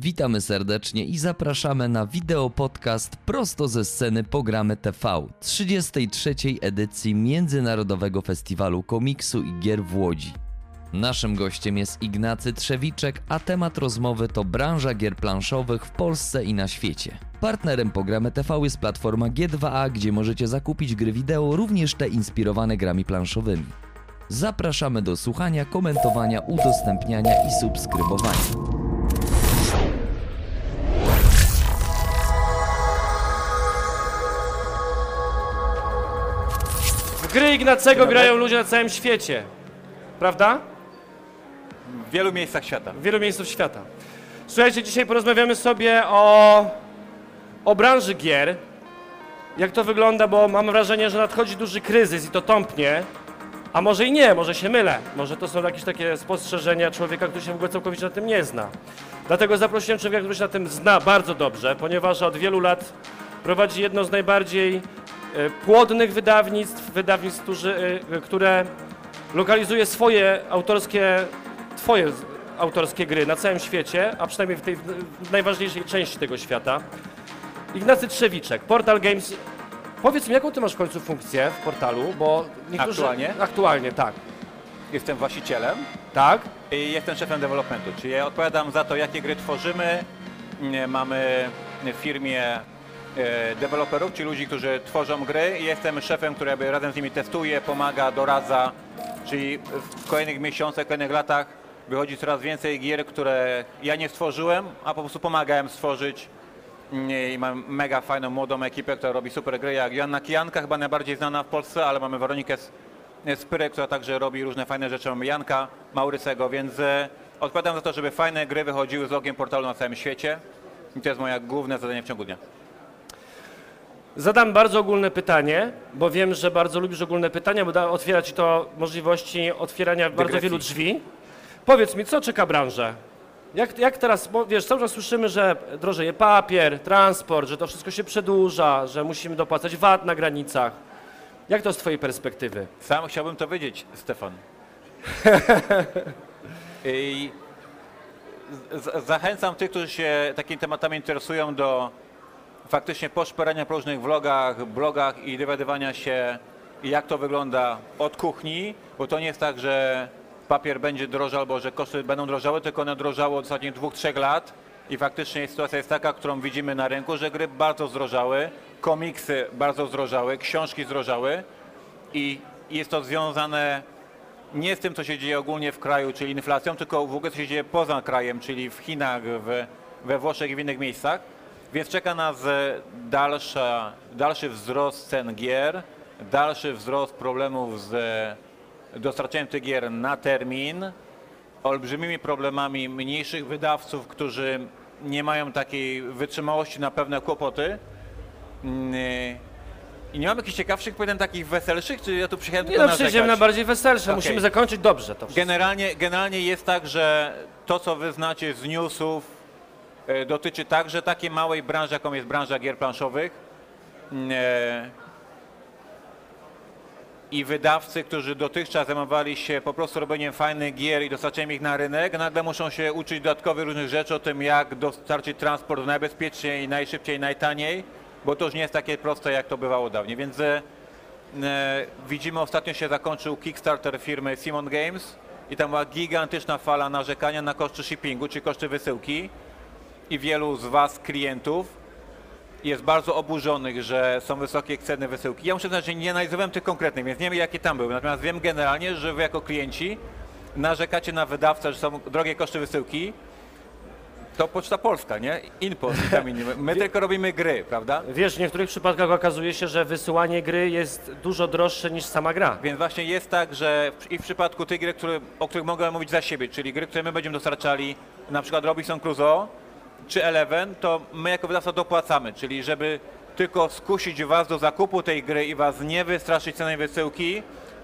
Witamy serdecznie i zapraszamy na wideo podcast prosto ze sceny Pogramy TV 33. edycji Międzynarodowego Festiwalu Komiksu i Gier w Łodzi. Naszym gościem jest Ignacy Trzewiczek, a temat rozmowy to branża gier planszowych w Polsce i na świecie. Partnerem Pogramy TV jest platforma G2A, gdzie możecie zakupić gry wideo, również te inspirowane grami planszowymi. Zapraszamy do słuchania, komentowania, udostępniania i subskrybowania. W gry Ignacego grają ludzie na całym świecie. Prawda? W wielu miejscach świata. W wielu miejscach świata. Słuchajcie, dzisiaj porozmawiamy sobie o, o branży gier. Jak to wygląda, bo mam wrażenie, że nadchodzi duży kryzys i to tąpnie. A może i nie, może się mylę. Może to są jakieś takie spostrzeżenia człowieka, który się w ogóle całkowicie na tym nie zna. Dlatego zaprosiłem człowieka, który się na tym zna bardzo dobrze, ponieważ od wielu lat prowadzi jedno z najbardziej płodnych wydawnictw, wydawnictw, którzy, e, które lokalizuje swoje autorskie, twoje autorskie gry na całym świecie, a przynajmniej w tej w najważniejszej części tego świata. Ignacy Trzewiczek, Portal Games. Powiedz mi, jaką ty masz w końcu funkcję w portalu, bo niektórzy... Aktualnie? Aktualnie, tak. Jestem właścicielem Tak? i jestem szefem developmentu, czyli ja odpowiadam za to, jakie gry tworzymy. Mamy w firmie e, deweloperów, czyli ludzi, którzy tworzą gry jestem szefem, który jakby razem z nimi testuje, pomaga, doradza, czyli w kolejnych miesiącach, kolejnych latach wychodzi coraz więcej gier, które ja nie stworzyłem, a po prostu pomagałem stworzyć. Nie, I mam mega fajną, młodą ekipę, która robi super gry, jak Joanna Kijanka, chyba najbardziej znana w Polsce, ale mamy Weronikę Spyrę, która także robi różne fajne rzeczy. Mamy Janka Maurysego, więc e, odpowiadam za to, żeby fajne gry wychodziły z logiem portalu na całym świecie. I to jest moje główne zadanie w ciągu dnia. Zadam bardzo ogólne pytanie, bo wiem, że bardzo lubisz ogólne pytania, bo da, otwiera ci to możliwości otwierania bardzo wielu drzwi. Powiedz mi, co czeka branżę? Jak, jak teraz, bo wiesz, cały czas słyszymy, że drożeje papier, transport, że to wszystko się przedłuża, że musimy dopłacać VAT na granicach. Jak to z twojej perspektywy? Sam chciałbym to wiedzieć, Stefan. I zachęcam tych, którzy się takimi tematami interesują do faktycznie poszperania po różnych vlogach, blogach i dowiadywania się, jak to wygląda od kuchni, bo to nie jest tak, że papier będzie drożał albo że koszty będą drożały, tylko one drożały od ostatnich dwóch, trzech lat i faktycznie sytuacja jest taka, którą widzimy na rynku, że gry bardzo zdrożały, komiksy bardzo zdrożały, książki zdrożały i jest to związane nie z tym, co się dzieje ogólnie w kraju, czyli inflacją, tylko w ogóle co się dzieje poza krajem, czyli w Chinach, w, we Włoszech i w innych miejscach. Więc czeka nas e, dalsza, dalszy wzrost cen gier, dalszy wzrost problemów z e, dostarczaniem tych gier na termin, olbrzymimi problemami mniejszych wydawców, którzy nie mają takiej wytrzymałości na pewne kłopoty. Mm, e, I nie mam jakichś ciekawszych pytań, takich weselszych, czy ja tu przyjechałem Nie tylko no, narzekać? na bardziej weselsze. Okej. Musimy zakończyć dobrze to wszystko. Generalnie, generalnie jest tak, że to, co wy znacie z newsów, dotyczy także takiej małej branży, jaką jest branża gier planszowych. Mm, E, I wydawcy, którzy dotychczas zajmowali się po prostu robieniem fajnych gier i dostarczeniem ich na rynek, nagle muszą się uczyć dodatkowych różnych rzeczy o tym, jak dostarczyć transport najbezpieczniej, najszybciej, najtaniej, bo to już nie jest takie proste, jak to bywało dawniej. Więc e, E, widzimy, ostatnio się zakończył Kickstarter firmy Simon Games i tam była gigantyczna fala narzekania na koszty shippingu, czy koszty wysyłki i wielu z Was, klientów, jest bardzo oburzonych, że są wysokie ceny wysyłki. Ja muszę przyznać, że nie analizowałem tych konkretnych, więc nie wiem jakie tam były, natomiast wiem generalnie, że Wy jako klienci narzekacie na wydawcę, że są drogie koszty wysyłki. To Poczta Polska, nie? Inpost i tam inni. My tylko robimy gry, prawda? Wiesz, w niektórych przypadkach okazuje się, że wysyłanie gry jest dużo droższe niż sama gra. Więc właśnie jest tak, że w- i w przypadku tych gier, które, o których mogę mówić za siebie, czyli gry, które my będziemy dostarczali, na przykład Robinson Crusoe czy Eleven, to my jako wydawca dopłacamy, czyli żeby tylko skusić Was do zakupu tej gry i Was nie wystraszyć cenej wysyłki,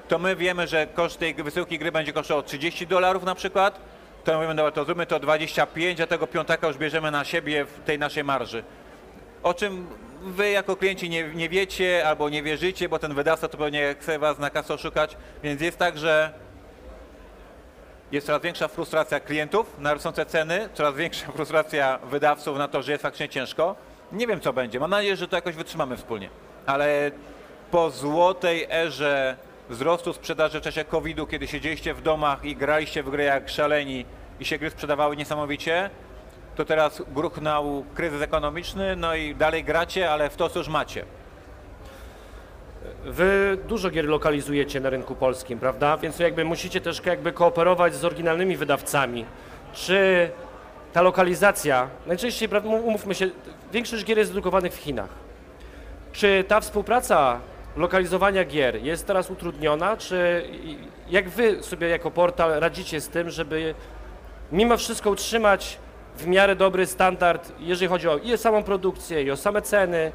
to my wiemy, że koszt tej wysyłki gry będzie kosztował 30 dolarów na przykład, to my mówimy, dobra, to zróbmy to 25, a tego piątaka już bierzemy na siebie w tej naszej marży. O czym wy jako klienci nie, nie wiecie albo nie wierzycie, bo ten wydawca to pewnie chce was na kasę oszukać, więc jest tak, że jest coraz większa frustracja klientów na rosnące ceny, coraz większa frustracja wydawców na to, że jest faktycznie ciężko. Nie wiem, co będzie. Mam nadzieję, że to jakoś wytrzymamy wspólnie. Ale po złotej erze wzrostu sprzedaży w czasie COVID-u, kiedy siedzieliście w domach i graliście w gry jak szaleni i się gry sprzedawały niesamowicie, to teraz gruchnął kryzys ekonomiczny, no i dalej gracie, ale w to, co już macie. Wy dużo gier lokalizujecie na rynku polskim, prawda? Więc jakby musicie też jakby kooperować z oryginalnymi wydawcami. Czy ta lokalizacja, najczęściej, um- umówmy się, większość gier jest drukowanych w Chinach. Czy ta współpraca lokalizowania gier jest teraz utrudniona, czy jak wy sobie jako portal radzicie z tym, żeby mimo wszystko utrzymać w miarę dobry standard, jeżeli chodzi o i o samą produkcję, i o same ceny,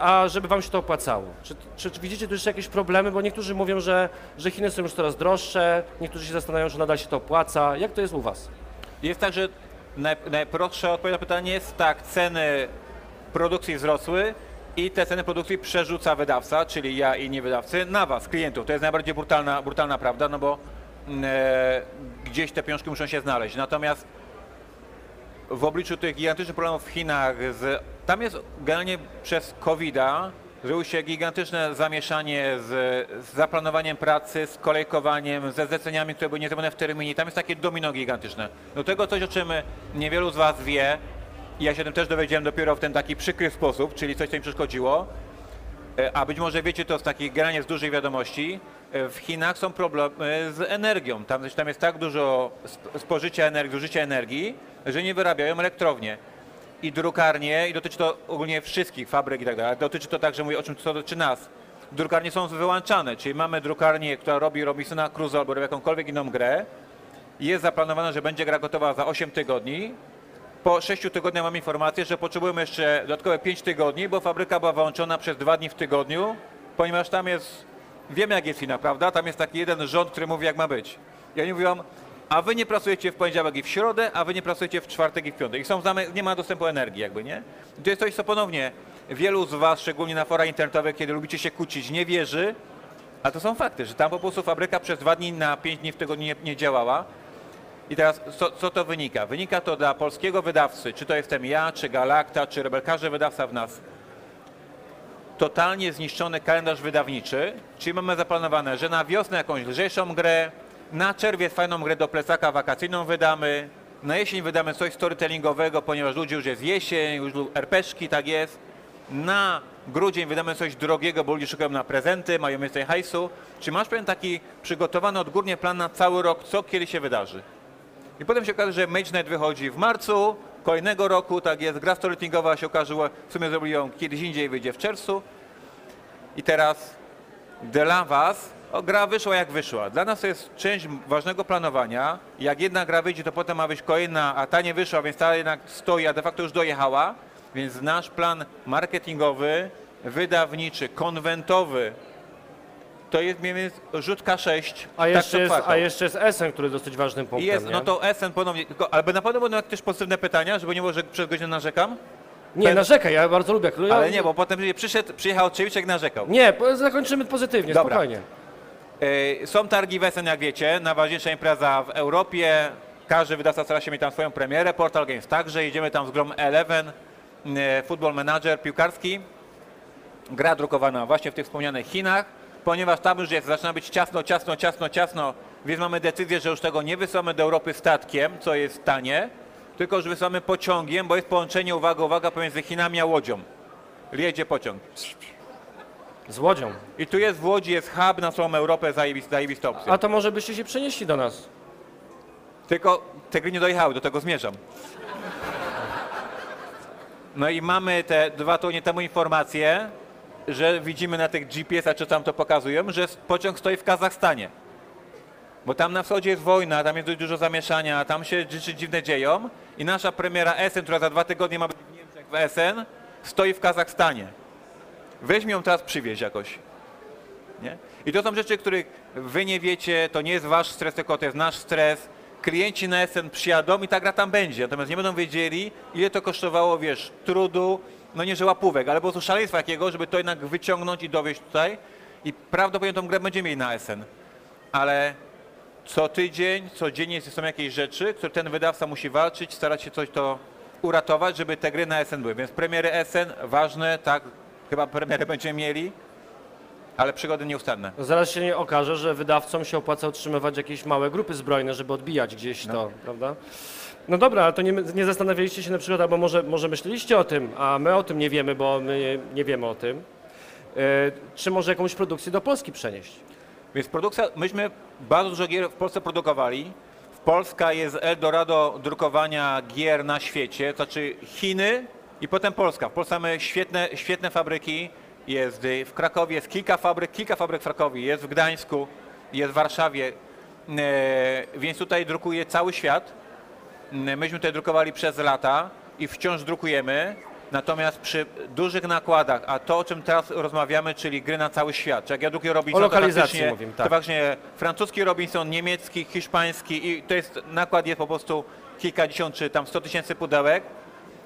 a żeby wam się to opłacało? Czy, czy, czy widzicie tu jeszcze jakieś problemy? Bo niektórzy mówią, że, że Chiny są już coraz droższe, niektórzy się zastanawiają, czy nadal się to opłaca. Jak to jest u was? Jest tak, że naj, najprostsza odpowiedź na pytanie jest tak, ceny produkcji wzrosły i te ceny produkcji przerzuca wydawca, czyli ja i nie wydawcy, na was, klientów. To jest najbardziej brutalna, brutalna prawda, no bo mm, e, gdzieś te pieniążki muszą się znaleźć. Natomiast w obliczu tych gigantycznych problemów w Chinach, z, tam jest generalnie przez COVID-a zrobiło się gigantyczne zamieszanie z, z zaplanowaniem pracy, z kolejkowaniem, ze zleceniami, które były niezrobione w terminie. Tam jest takie domino gigantyczne. Do tego coś, o czym niewielu z Was wie, ja się tym też dowiedziałem dopiero w ten taki przykry sposób, czyli coś, co mi przeszkodziło, a być może wiecie to z takich generalnie z dużych wiadomości, e, w Chinach są problemy z energią. Tam, tam jest tak dużo sp- spożycia energii, zużycia energii, że nie wyrabiają elektrownie. I drukarnie, i dotyczy to ogólnie wszystkich fabryk i tak dalej, dotyczy to także, mówię o czym to dotyczy nas. Drukarnie są wyłączane, czyli mamy drukarnię, która robi Robinsona Crusoe albo jakąkolwiek inną grę. Jest zaplanowane, że będzie gra gotowa za 8 tygodni. Po 6 tygodniach mam informację, że potrzebujemy jeszcze dodatkowe 5 tygodni, bo fabryka była wyłączona przez 2 dni w tygodniu, ponieważ tam jest, wiemy jak jest w Chinach, prawda? Tam jest taki jeden rząd, który mówi jak ma być. I oni mówią, a wy nie pracujecie w poniedziałek i w środę, a wy nie pracujecie w czwartek i w piątek. I są zame- nie ma dostępu energii jakby, nie? I to jest coś, co ponownie wielu z was, szczególnie na forach internetowych, kiedy lubicie się kłócić, nie wierzy, a to są fakty, że tam po prostu fabryka przez 2 dni na 5 dni w tygodniu nie, nie działała. I teraz co, co to wynika? Wynika to dla polskiego wydawcy, czy to jestem ja, czy Galacta, czy Rebel, każdy wydawca w nas, totalnie zniszczony kalendarz wydawniczy, czyli mamy zaplanowane, że na wiosnę jakąś lżejszą grę, na czerwiec fajną grę do plecaka wakacyjną wydamy, na jesień wydamy coś storytellingowego, ponieważ ludzie już jest jesień, już RPszki, tak jest. Na grudzień wydamy coś drogiego, bo ludzie szukają na prezenty, mają więcej hajsu. Czy masz pewien taki przygotowany odgórnie plan na cały rok, co kiedy się wydarzy? I potem się okaże, że Mage wychodzi w marcu kolejnego roku, tak jest, gra storytellingowa się okaże, w sumie zrobili ją kiedyś indziej, wyjdzie w czerwcu. I teraz dla Was o, gra wyszła jak wyszła. Dla nas to jest część ważnego planowania. Jak jedna gra wyjdzie, to potem ma wyjść kolejna, a ta nie wyszła, więc ta jednak stoi, a de facto już dojechała. Więc nasz plan marketingowy, wydawniczy, konwentowy to jest mniej więcej rzut K6. A tak jeszcze, co jest, a jeszcze jest Essen, który jest dosyć ważnym punktem. jest, nie? no to SN ponownie, tylko, ale na pewno będą też pozytywne pytania, żeby nie było, że przez godzinę narzekam. Nie, narzekaj, ja bardzo lubię. Ja, Ale nie, bo potem przyszedł, przyjechał Otrzewiczek narzekał. Nie, zakończymy pozytywnie, Dobra. spokojnie. E, Są targi w SN, jak wiecie, najważniejsza impreza w Europie. Każdy wydawca stara się mieć tam swoją premierę. Portal Games także. Jedziemy tam z grą Eleven, e, Football Manager piłkarski. Gra drukowana właśnie w tych wspomnianych Chinach, ponieważ tam już jest, zaczyna być ciasno, ciasno, ciasno, ciasno, więc mamy decyzję, że już tego nie wysyłamy do Europy statkiem, co jest tanie, tylko już wysyłamy pociągiem, bo jest połączenie, uwaga, uwaga, pomiędzy Chinami a Łodzią. Jedzie pociąg. Z Łodzią. I tu jest w Łodzi, jest hub na całą Europę, zajebista, zajebista opcja. A to może byście się przenieśli do nas? Tylko te gry nie dojechały, do tego zmierzam. No i mamy te dwa tygodnie temu informacje, że widzimy na tych GPS-ach, czy tam to pokazują, że pociąg stoi w Kazachstanie. Bo tam na wschodzie jest wojna, tam jest dość dużo zamieszania, tam się rzeczy dziwne dzieją i nasza premiera SN, która za dwa tygodnie ma być w Niemczech w SN, stoi w Kazachstanie. Weźmy ją teraz przywieźć jakoś. Nie? I to są rzeczy, których wy nie wiecie, to nie jest wasz stres, tylko to jest nasz stres. Klienci na SN przyjadą i ta gra tam będzie, natomiast nie będą wiedzieli, ile to kosztowało, wiesz, trudu, no nie że łapówek, ale po prostu szaleństwa jakiego, żeby to jednak wyciągnąć i dowieść tutaj. I prawdopodobnie tą grę będziemy mieli na SN. Ale co tydzień, codziennie są jakieś rzeczy, które ten wydawca musi walczyć, starać się coś to uratować, żeby te gry na SN były. Więc premiery SN ważne, tak, chyba premiery będziemy mieli, ale przygody nieustanne. No zaraz się nie okaże, że wydawcom się opłaca utrzymywać jakieś małe grupy zbrojne, żeby odbijać gdzieś to, prawda? No dobra, ale to nie, nie zastanawialiście się na przykład, albo może, może myśleliście o tym, a my o tym nie wiemy, bo my nie wiemy o tym. E, czy może jakąś produkcję do Polski przenieść? Więc produkcja, myśmy bardzo dużo gier w Polsce produkowali. Polska jest Eldorado drukowania gier na świecie, to znaczy Chiny i potem Polska. W Polsce mamy świetne, świetne fabryki. Jest y, w Krakowie, jest kilka fabryk, kilka fabryk w Krakowie, jest w Gdańsku, jest w Warszawie, e, więc tutaj drukuje cały świat. Myśmy tutaj drukowali przez lata i wciąż drukujemy. Natomiast przy dużych nakładach, a to o czym teraz rozmawiamy, czyli gry na cały świat, czy jak ja drukuję Robinson, O lokalizacji to mówimy, tak. to właśnie francuski Robinson, niemiecki, hiszpański i to jest, nakład jest po prostu kilkadziesiąt czy tam 100 tysięcy pudełek,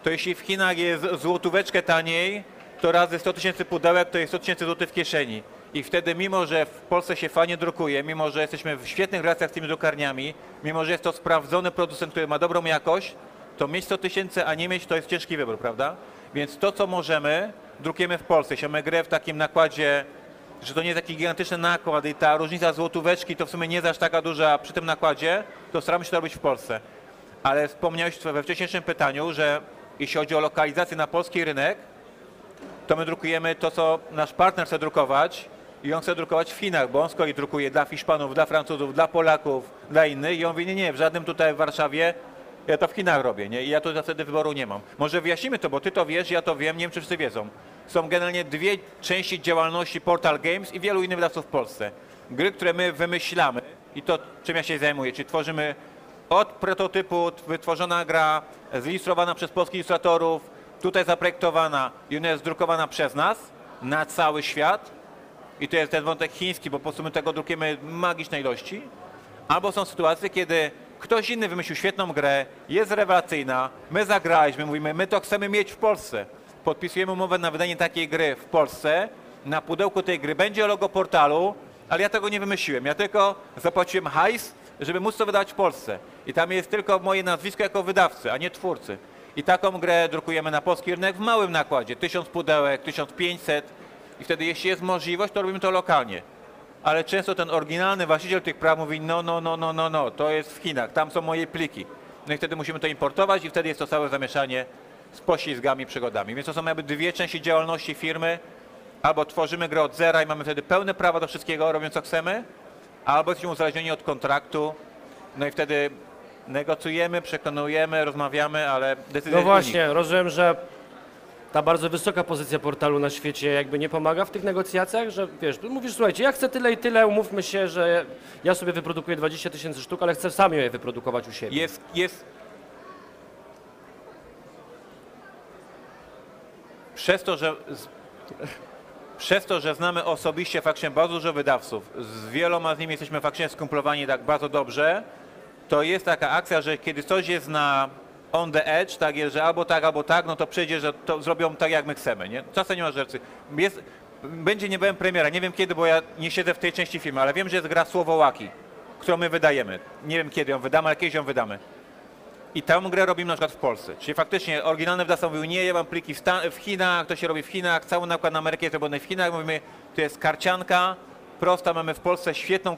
to jeśli w Chinach jest złotóweczkę taniej, to razy 100 tysięcy pudełek to jest 100 tysięcy złotych w kieszeni. I wtedy, mimo że w Polsce się fajnie drukuje, mimo że jesteśmy w świetnych relacjach z tymi drukarniami, mimo że jest to sprawdzony producent, który ma dobrą jakość, to mieć 100 tysięcy, a nie mieć, to jest ciężki wybór, prawda? Więc to, co możemy, drukujemy w Polsce. Mamy grę w takim nakładzie, że to nie jest taki gigantyczny nakład i ta różnica złotóweczki to w sumie nie jest aż taka duża przy tym nakładzie, to staramy się to robić w Polsce. Ale wspomniałeś we wcześniejszym pytaniu, że jeśli chodzi o lokalizację na polski rynek, to my drukujemy to, co nasz partner chce drukować i on chce drukować w Chinach, bo on z kolei drukuje dla Hiszpanów, dla Francuzów, dla Polaków, dla innych i on mówi, nie, nie, w żadnym tutaj w Warszawie, ja to w Chinach robię, nie? I ja tu wtedy wyboru nie mam. Może wyjaśnimy to, bo ty to wiesz, ja to wiem, nie wiem, czy wszyscy wiedzą. Są generalnie dwie części działalności Portal Games i wielu innych wydawców w Polsce. Gry, które my wymyślamy i to, czym ja się zajmuję, czyli tworzymy od prototypu wytworzona gra, zilustrowana przez polskich ilustratorów, tutaj zaprojektowana i ona jest drukowana przez nas na cały świat. I to jest ten wątek chiński, bo po prostu my tego drukujemy magiczne ilości. Albo są sytuacje, kiedy ktoś inny wymyślił świetną grę, jest rewelacyjna, my zagraliśmy, mówimy, my to chcemy mieć w Polsce. Podpisujemy umowę na wydanie takiej gry w Polsce. Na pudełku tej gry będzie logo portalu, ale ja tego nie wymyśliłem. Ja tylko zapłaciłem hajs, żeby móc to wydawać w Polsce. I tam jest tylko moje nazwisko jako wydawcy, a nie twórcy. I taką grę drukujemy na polski rynek w małym nakładzie. 1000 pudełek, 1500 i wtedy jeśli jest możliwość, to robimy to lokalnie. Ale często ten oryginalny właściciel tych praw mówi, no, no, no, no, no, no, to jest w Chinach, tam są moje pliki. No i wtedy musimy to importować i wtedy jest to całe zamieszanie z poślizgami, przygodami. Więc to są jakby dwie części działalności firmy. Albo tworzymy grę od zera i mamy wtedy pełne prawa do wszystkiego, robiąc co chcemy, albo jesteśmy uzależnieni od kontraktu, no i wtedy negocjujemy, przekonujemy, rozmawiamy, ale decyzja No jest właśnie, rozumiem, że ta bardzo wysoka pozycja portalu na świecie jakby nie pomaga w tych negocjacjach, że wiesz, mówisz, słuchajcie, ja chcę tyle i tyle, umówmy się, że ja sobie wyprodukuję 20 tysięcy sztuk, ale chcę sam je wyprodukować u siebie. Jest, jest. Przez to, że. Przez to, że znamy osobiście faktycznie bardzo dużo wydawców, z wieloma z nimi jesteśmy faktycznie skumplowani tak bardzo dobrze, to jest taka akcja, że kiedy coś jest na on the edge, tak jest, że albo tak, albo tak, no to przejdzie, że to zrobią tak, jak my chcemy, nie? Czasem nie ma rzeczy. Jest, będzie niebawem premiera, nie wiem kiedy, bo ja nie siedzę w tej części filmu, ale wiem, że jest gra Słowołaki, którą my wydajemy. Nie wiem kiedy ją wydamy, ale kiedyś ją wydamy. I tę grę robimy na przykład w Polsce. Czyli faktycznie oryginalny wydawca mówił, nie, ja mam pliki w, w Chinach, to się robi w Chinach, cały nakład na Amerykę jest robiony w Chinach. Mówimy, to jest karcianka prosta, mamy w Polsce świetną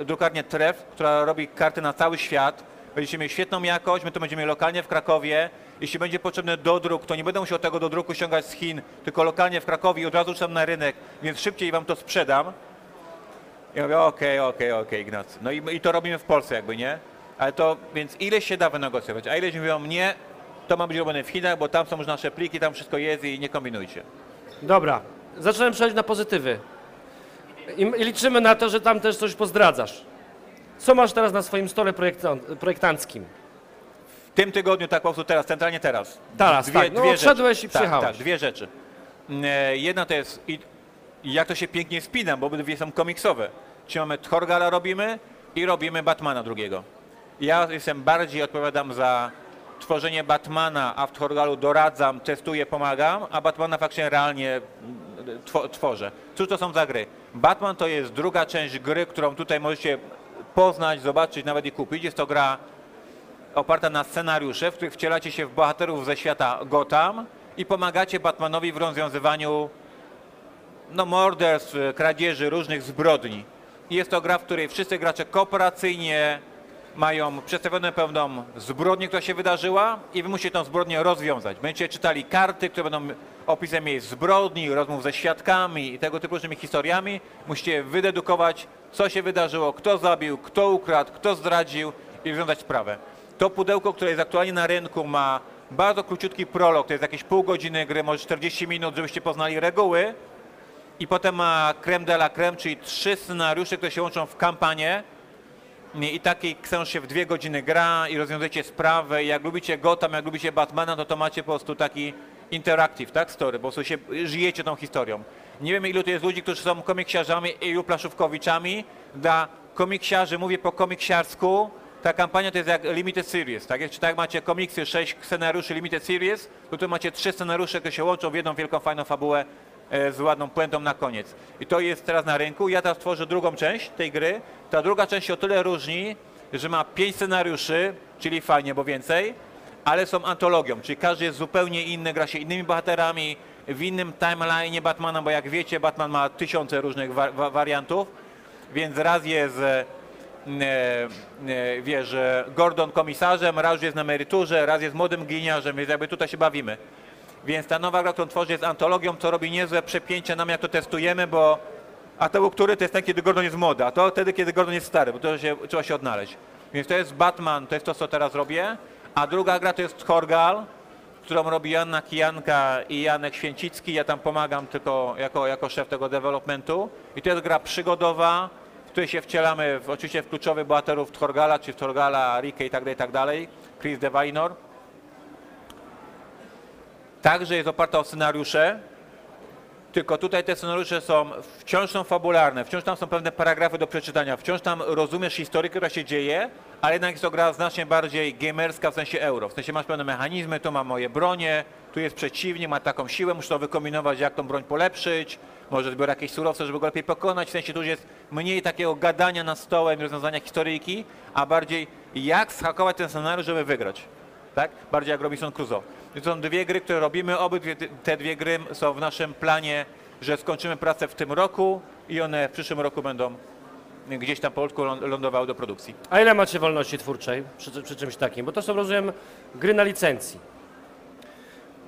drukarnię Tref, która robi karty na cały świat. Będziecie mieli świetną jakość, my to będziemy lokalnie w Krakowie. Jeśli będzie potrzebny dodruk, to nie będę musiał tego dodruku ściągać z Chin, tylko lokalnie w Krakowie i od razu tam na rynek, więc szybciej wam to sprzedam. I mówię, okej, okej, okej, Ignacy. No i, i to robimy w Polsce jakby, nie? Ale to, więc ile się da wynegocjować, a ileś mówią, nie, to ma być robione w Chinach, bo tam są już nasze pliki, tam wszystko jest i nie kombinujcie. Dobra, zacząłem przechodzić na pozytywy. I, I liczymy na to, że tam też coś pozdradzasz. Co masz teraz na swoim stole projektan- projektanckim? W tym tygodniu, tak po prostu teraz, centralnie teraz. Teraz, tak. No, odszedłeś i rzeczy. Tak, przyjechałeś. tak, dwie rzeczy. Mm, e, Jedna to jest, i, i jak to się pięknie spina, bo obydwie są komiksowe. Czyli mamy Thorgala robimy i robimy Batmana drugiego. Ja jestem bardziej, odpowiadam za tworzenie Batmana, a w Thorgalu doradzam, testuję, pomagam, a Batmana faktycznie realnie mm, two, tworzę. Cóż to są za gry? Batman to jest druga część gry, którą tutaj możecie poznać, zobaczyć, nawet i kupić. Jest to gra oparta na scenariusze, w których wcielacie się w bohaterów ze świata Gotham i pomagacie Batmanowi w rozwiązywaniu no, morderstw, kradzieży, różnych zbrodni. I jest to gra, w której wszyscy gracze kooperacyjnie mają przedstawioną pewną zbrodnię, która się wydarzyła i wy musicie tę zbrodnię rozwiązać. Będziecie czytali karty, które będą opisem jej zbrodni, rozmów ze świadkami i tego typu różnymi historiami. Musicie wydedukować, co się wydarzyło, kto zabił, kto ukradł, kto zdradził i rozwiązać sprawę. To pudełko, które jest aktualnie na rynku ma bardzo króciutki prolog, to jest jakieś pół godziny gry, może 40 minut, żebyście poznali reguły. I potem ma creme de la creme, czyli trzy scenariusze, które się łączą w kampanię. I takiej książ się w dwie godziny gra i rozwiązujecie sprawę. I jak lubicie Gotham, jak lubicie Batmana, to to macie po prostu taki interactive, tak, story, po prostu się żyjecie tą historią. Nie wiem, ilu tu jest ludzi, którzy są komiksiarzami i ilu plaszówkowiczami. Dla komiksiarzy, mówię po komiksiarsku, ta kampania to jest jak limited series, tak? Czy tak macie komiksy, sześć scenariuszy limited series, to tu macie trzy scenariusze, które się łączą w jedną wielką, fajną fabułę e, z ładną puentą na koniec. I to jest teraz na rynku. Ja teraz tworzę drugą część tej gry. Ta druga część się o tyle różni, że ma pięć scenariuszy, czyli fajnie, bo więcej, ale są antologią, czyli każdy jest zupełnie inny, gra się innymi bohaterami, w innym timeline Batmana, bo jak wiecie, Batman ma tysiące różnych wa wa wariantów, więc raz jest e, e, e, wiesz, Gordon komisarzem, raz jest na emeryturze, raz jest młodym gliniarzem, więc jakby tutaj się bawimy. Więc ta nowa gra, którą tworzy jest antologią, co robi niezłe przepięcie nam, jak to testujemy, bo a to był który? To jest ten, kiedy Gordon jest młody, a to wtedy, kiedy Gordon jest stary, bo to się, trzeba się odnaleźć. Więc to jest Batman, to jest to, co teraz robię, a druga gra to jest Thorgal, którą robi Joanna Kijanka i Janek Święcicki. Ja tam pomagam tylko jako, jako szef tego developmentu. I to jest gra przygodowa, w której się wcielamy w, oczywiście w kluczowych bohaterów Thorgala, czy w Thorgala, Rikę i tak dalej, i tak dalej. Chris Devinor. Także jest oparta o scenariusze, tylko tutaj te scenariusze są, wciąż są fabularne, wciąż tam są pewne paragrafy do przeczytania, wciąż tam rozumiesz historię, która się dzieje, ale jednak jest to gra znacznie bardziej gamerska w sensie euro. W sensie masz pewne mechanizmy, tu mam moje bronie, tu jest przeciwnik, ma taką siłę, muszę to wykombinować, jak tą broń polepszyć, może zbiorę jakieś surowce, żeby go lepiej pokonać, w sensie tu jest mniej takiego gadania nad stołem i rozwiązania historyjki, a bardziej jak schakować ten scenariusz, żeby wygrać. Tak? Bardziej jak Robinson Crusoe. To są dwie gry, które robimy. Obydwie te dwie gry są w naszym planie, że skończymy pracę w tym roku i one w przyszłym roku będą gdzieś tam po polsku lą- lądowały do produkcji. A ile macie wolności twórczej przy, przy czymś takim? Bo to są, rozumiem, gry na licencji.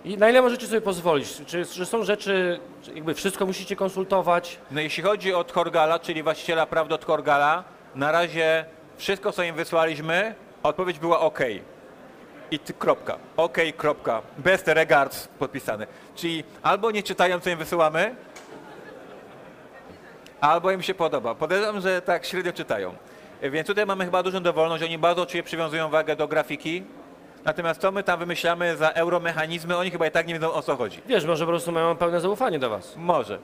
I na ile możecie sobie pozwolić? Czy, czy są rzeczy, czy jakby wszystko musicie konsultować? No jeśli chodzi o Tchorgala, czyli właściciela praw do Tchorgala, na razie wszystko, co im wysłaliśmy, odpowiedź była OK. I ty, kropka. OK, kropka. Best regards podpisane. Czyli albo nie czytają, co im wysyłamy, albo im się podoba. Podejrzewam, że tak średnio czytają. Więc tutaj mamy chyba dużą dowolność. Oni bardzo czuję przywiązują wagę do grafiki. Natomiast co my tam wymyślamy za euromechanizmy, oni chyba i tak nie wiedzą o co chodzi. Wiesz, może po prostu mają pełne zaufanie do was. Może.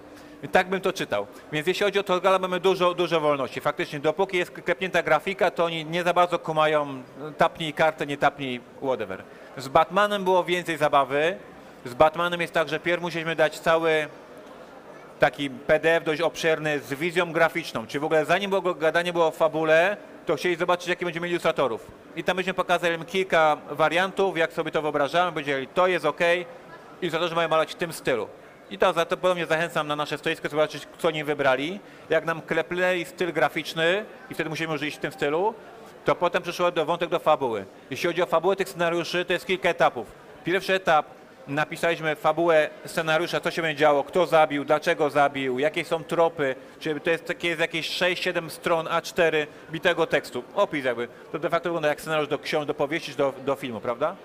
Tak bym to czytał. Więc jeśli chodzi o Torgala, mamy dużo, dużo wolności. Faktycznie, dopóki jest klepnięta grafika, to oni nie za bardzo kumają, tapnij kartę, nie tapnij whatever. Z Batmanem było więcej zabawy. Z Batmanem jest tak, że pierw musieliśmy dać cały taki PDF dość obszerny z wizją graficzną. Czy w ogóle zanim było gadanie było o fabule, to chcieli zobaczyć, jakie będziemy mieli ilustratorów. I tam byśmy pokazali im kilka wariantów, jak sobie to wyobrażamy, powiedzieli, to jest ok, ilustratorzy mają malować w tym stylu. I to, za to podobnie zachęcam na nasze stoisko, zobaczyć, co nie wybrali. Jak nam klepnęli styl graficzny i wtedy musimy już iść w tym stylu, to potem przyszło do wątek do fabuły. Jeśli chodzi o fabułę tych scenariuszy, to jest kilka etapów. Pierwszy etap napisaliśmy fabułę scenariusza, co się będzie działo, kto zabił, dlaczego zabił, jakie są tropy, czy to jest takie jest jakieś 6-7 stron A4 bitego tekstu. Opis jakby. To de facto wygląda jak scenariusz do książki, do powieści, do, do filmu, prawda?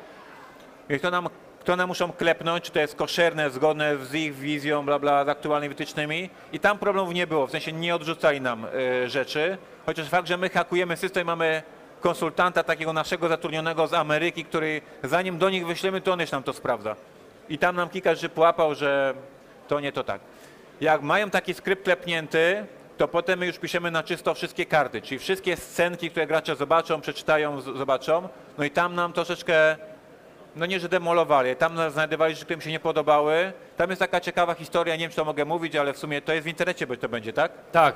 I kto nam, kto nam muszą klepnąć, czy to jest koszerne, zgodne z ich wizją, bla, bla, z aktualnymi wytycznymi. I tam problemów nie było, w sensie nie odrzucali nam y, rzeczy. Chociaż fakt, że my hakujemy system, mamy konsultanta takiego naszego zatrudnionego z Ameryki, który zanim do nich wyślemy, to on jeszcze nam to sprawdza. I tam nam kilka rzeczy połapał, że to nie to tak. Jak mają taki skrypt klepnięty, to potem my już piszemy na czysto wszystkie karty, czyli wszystkie scenki, które gracze zobaczą, przeczytają, zobaczą. No i tam nam troszeczkę no nie, że demolowali, tam znajdowali rzeczy, które mi się nie podobały. Tam jest taka ciekawa historia, nie wiem, czy to mogę mówić, ale w sumie to jest w internecie, bo to będzie, tak? Tak.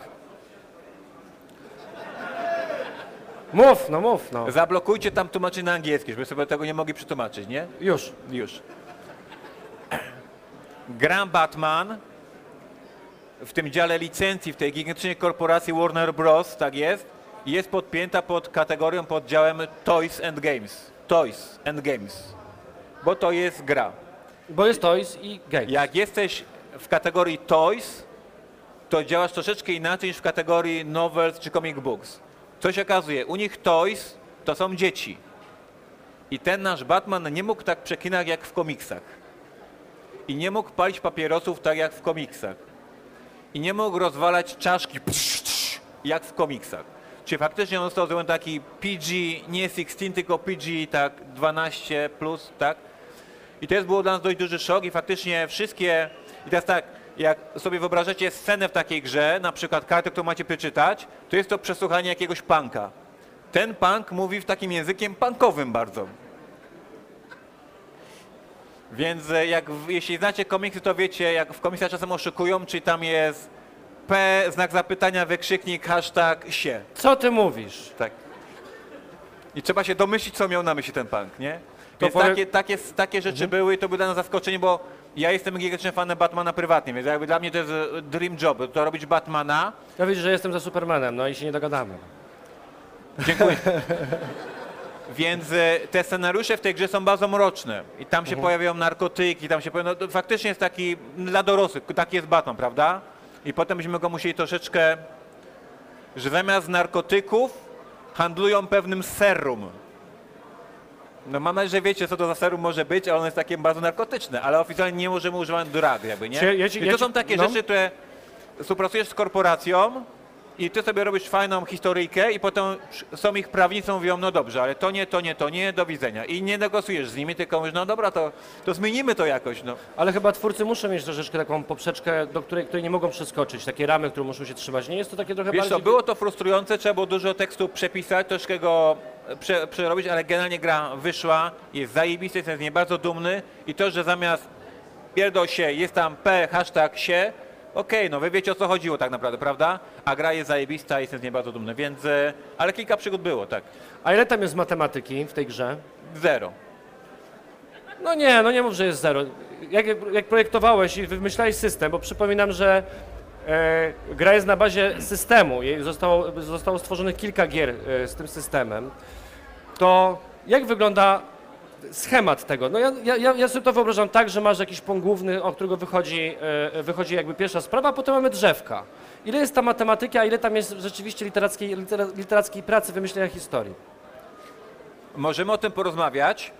Mów, no mów, no. Zablokujcie tam tłumaczenie na angielski, żeby sobie tego nie mogli przetłumaczyć, nie? Już. Już. Gra Batman w tym dziale licencji, w tej gigantycznej korporacji Warner Bros., tak jest, jest podpięta pod kategorią, pod działem Toys and Games. Toys and Games. Bo to jest gra. Bo jest Toys i Games. Jak jesteś w kategorii Toys, to działasz troszeczkę inaczej niż w kategorii Novels czy Comic Books. Co się okazuje, u nich Toys to są dzieci. I ten nasz Batman nie mógł tak przekinać jak w komiksach. I nie mógł palić papierosów tak jak w komiksach. I nie mógł rozwalać czaszki psz, psz, jak w komiksach. Czy faktycznie on został zrobiony taki PG, nie 16, tylko PG, tak 12 plus, tak? I to jest było dla nas dość duży szok i faktycznie wszystkie... I teraz tak, jak sobie wyobrażacie scenę w takiej grze, na przykład kartę, którą macie przeczytać, to jest to przesłuchanie jakiegoś punka. Ten punk mówi w takim językiem punkowym bardzo. Więc e, jak, jeśli znacie komiksy, to wiecie, jak w komiksach czasem oszukują, czy tam jest P, znak zapytania, wykrzyknik, hashtag, się. Co ty mówisz? Tak. I trzeba się domyślić, co miał na myśli ten punk, nie? Więc powiem- takie, takie, takie rzeczy były i to było dla nas zaskoczenie, bo ja jestem gigantycznym fanem Batmana prywatnie, więc jakby dla mnie to jest e, dream job, to robić Batmana. Ja widzę, że jestem za Supermanem, no i się nie dogadamy. Dziękuję. Więc e, te scenariusze w tej grze są bardzo mroczne i tam się pojawiają narkotyki, tam się pojawiają, no, to faktycznie jest taki dla dorosłych, taki jest Batman, prawda? I potem byśmy go musieli troszeczkę, że zamiast narkotyków handlują pewnym serum. No mam nadzieję, że wiecie, co to za serum może być, ale ono jest takie bardzo narkotyczne, ale oficjalnie nie możemy używać drag, jakby, nie? Czy ja ci- I ja to ci- są takie no. rzeczy, które współpracujesz z korporacją i ty sobie robisz fajną historyjkę i potem są ich prawnicy, mówią, no dobrze, ale to nie, to nie, to nie, do widzenia. I nie negocjujesz z nimi, tylko mówisz, no dobra, to, to zmienimy to jakoś, no. Ale chyba twórcy muszą mieć troszeczkę taką poprzeczkę, do której, której nie mogą przeskoczyć, takie ramy, które muszą się trzymać. Nie jest to takie trochę Wiesz bardziej... co, było to frustrujące, trzeba było dużo tekstu przepisać, troszkę go prze, przerobić, ale generalnie gra wyszła, jest zajebisty, jestem z niej bardzo dumny i to, że zamiast pierdol się, jest tam P, hashtag się, okej, no wy wiecie o co chodziło tak naprawdę, prawda? A gra jest zajebista, jestem z niej bardzo dumny, więc, e, ale kilka przygód było, tak. A ile tam jest matematyki w tej grze? Zero. No nie, no nie mów, że jest zero. Jak, jak projektowałeś i wymyślałeś system, bo przypominam, że e, gra jest na bazie systemu, jej zostało, zostało stworzonych kilka gier e, z tym systemem, to jak wygląda schemat tego? No ja, ja, ja- sobie to wyobrażam tak, że masz jakiś punkt główny, o którego wychodzi, e, wychodzi jakby pierwsza sprawa, a potem mamy drzewka. Ile jest ta matematyka, a ile tam jest rzeczywiście literackiej, litera, literackiej pracy, wymyślenia historii? Możemy o tym porozmawiać,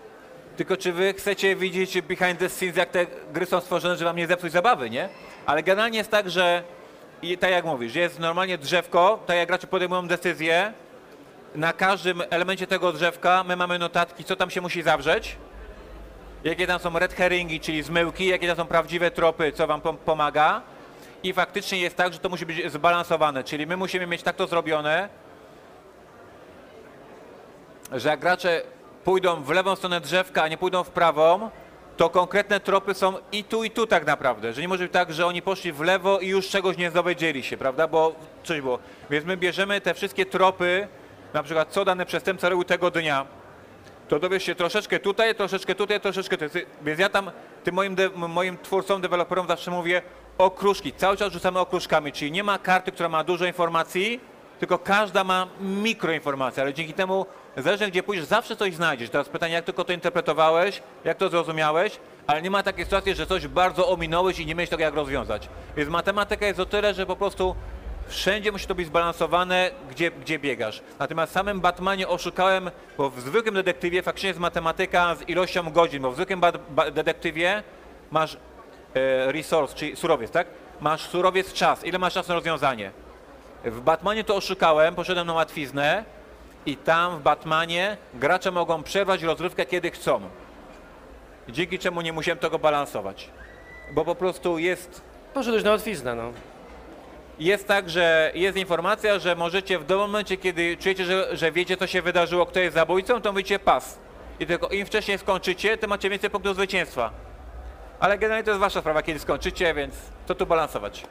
tylko czy wy chcecie widzieć behind the scenes, jak te gry są stworzone, żeby wam nie zepsuć zabawy, nie? Ale generalnie jest tak, że i tak jak mówisz, jest normalnie drzewko, tak jak gracze podejmują decyzję, na każdym elemencie tego drzewka my mamy notatki, co tam się musi zawrzeć, jakie tam są red herringi, czyli zmyłki, jakie tam są prawdziwe tropy, co wam pom- pomaga. I faktycznie jest tak, że to musi być zbalansowane, czyli my musimy mieć tak to zrobione, że jak gracze pójdą w lewą stronę drzewka, a nie pójdą w prawą, to konkretne tropy są i tu, i tu tak naprawdę. Że nie może być tak, że oni poszli w lewo i już czegoś nie dowiedzieli się, prawda? Bo coś było. Więc my bierzemy te wszystkie tropy, na przykład co dany przestępca robił tego dnia, to dowiesz się troszeczkę tutaj, troszeczkę tutaj, troszeczkę tutaj. Więc ja tam tym moim, de, moim twórcom, deweloperom zawsze mówię okruszki. Cały czas rzucamy okruszkami, czyli nie ma karty, która ma dużo informacji, tylko każda ma mikroinformacje, ale dzięki temu, zależnie gdzie pójdziesz, zawsze coś znajdziesz. Teraz pytanie, jak tylko to interpretowałeś, jak to zrozumiałeś, ale nie ma takiej sytuacji, że coś bardzo ominąłeś i nie miałeś tego jak rozwiązać. Więc matematyka jest o tyle, że po prostu Wszędzie musi to być zbalansowane, gdzie, gdzie biegasz. Natomiast w samym Batmanie oszukałem, bo w zwykłym detektywie faktycznie jest matematyka z ilością godzin, bo w zwykłym detektywie masz e, resource, czyli surowiec, tak? Masz surowiec czas, ile masz czasu na rozwiązanie. W Batmanie to oszukałem, poszedłem na łatwiznę i tam w Batmanie gracze mogą przerwać rozrywkę kiedy chcą. Dzięki czemu nie musiałem tego balansować. Bo po prostu jest Poszedłeś na łatwiznę, no. Jest tak, że jest informacja, że możecie w dowolnym momencie, kiedy czujecie, że, że wiecie, co się wydarzyło, kto jest zabójcą, to mówicie pas. I tylko im wcześniej skończycie, tym macie więcej punktów zwycięstwa. Ale generalnie to jest wasza sprawa, kiedy skończycie, więc to tu balansować.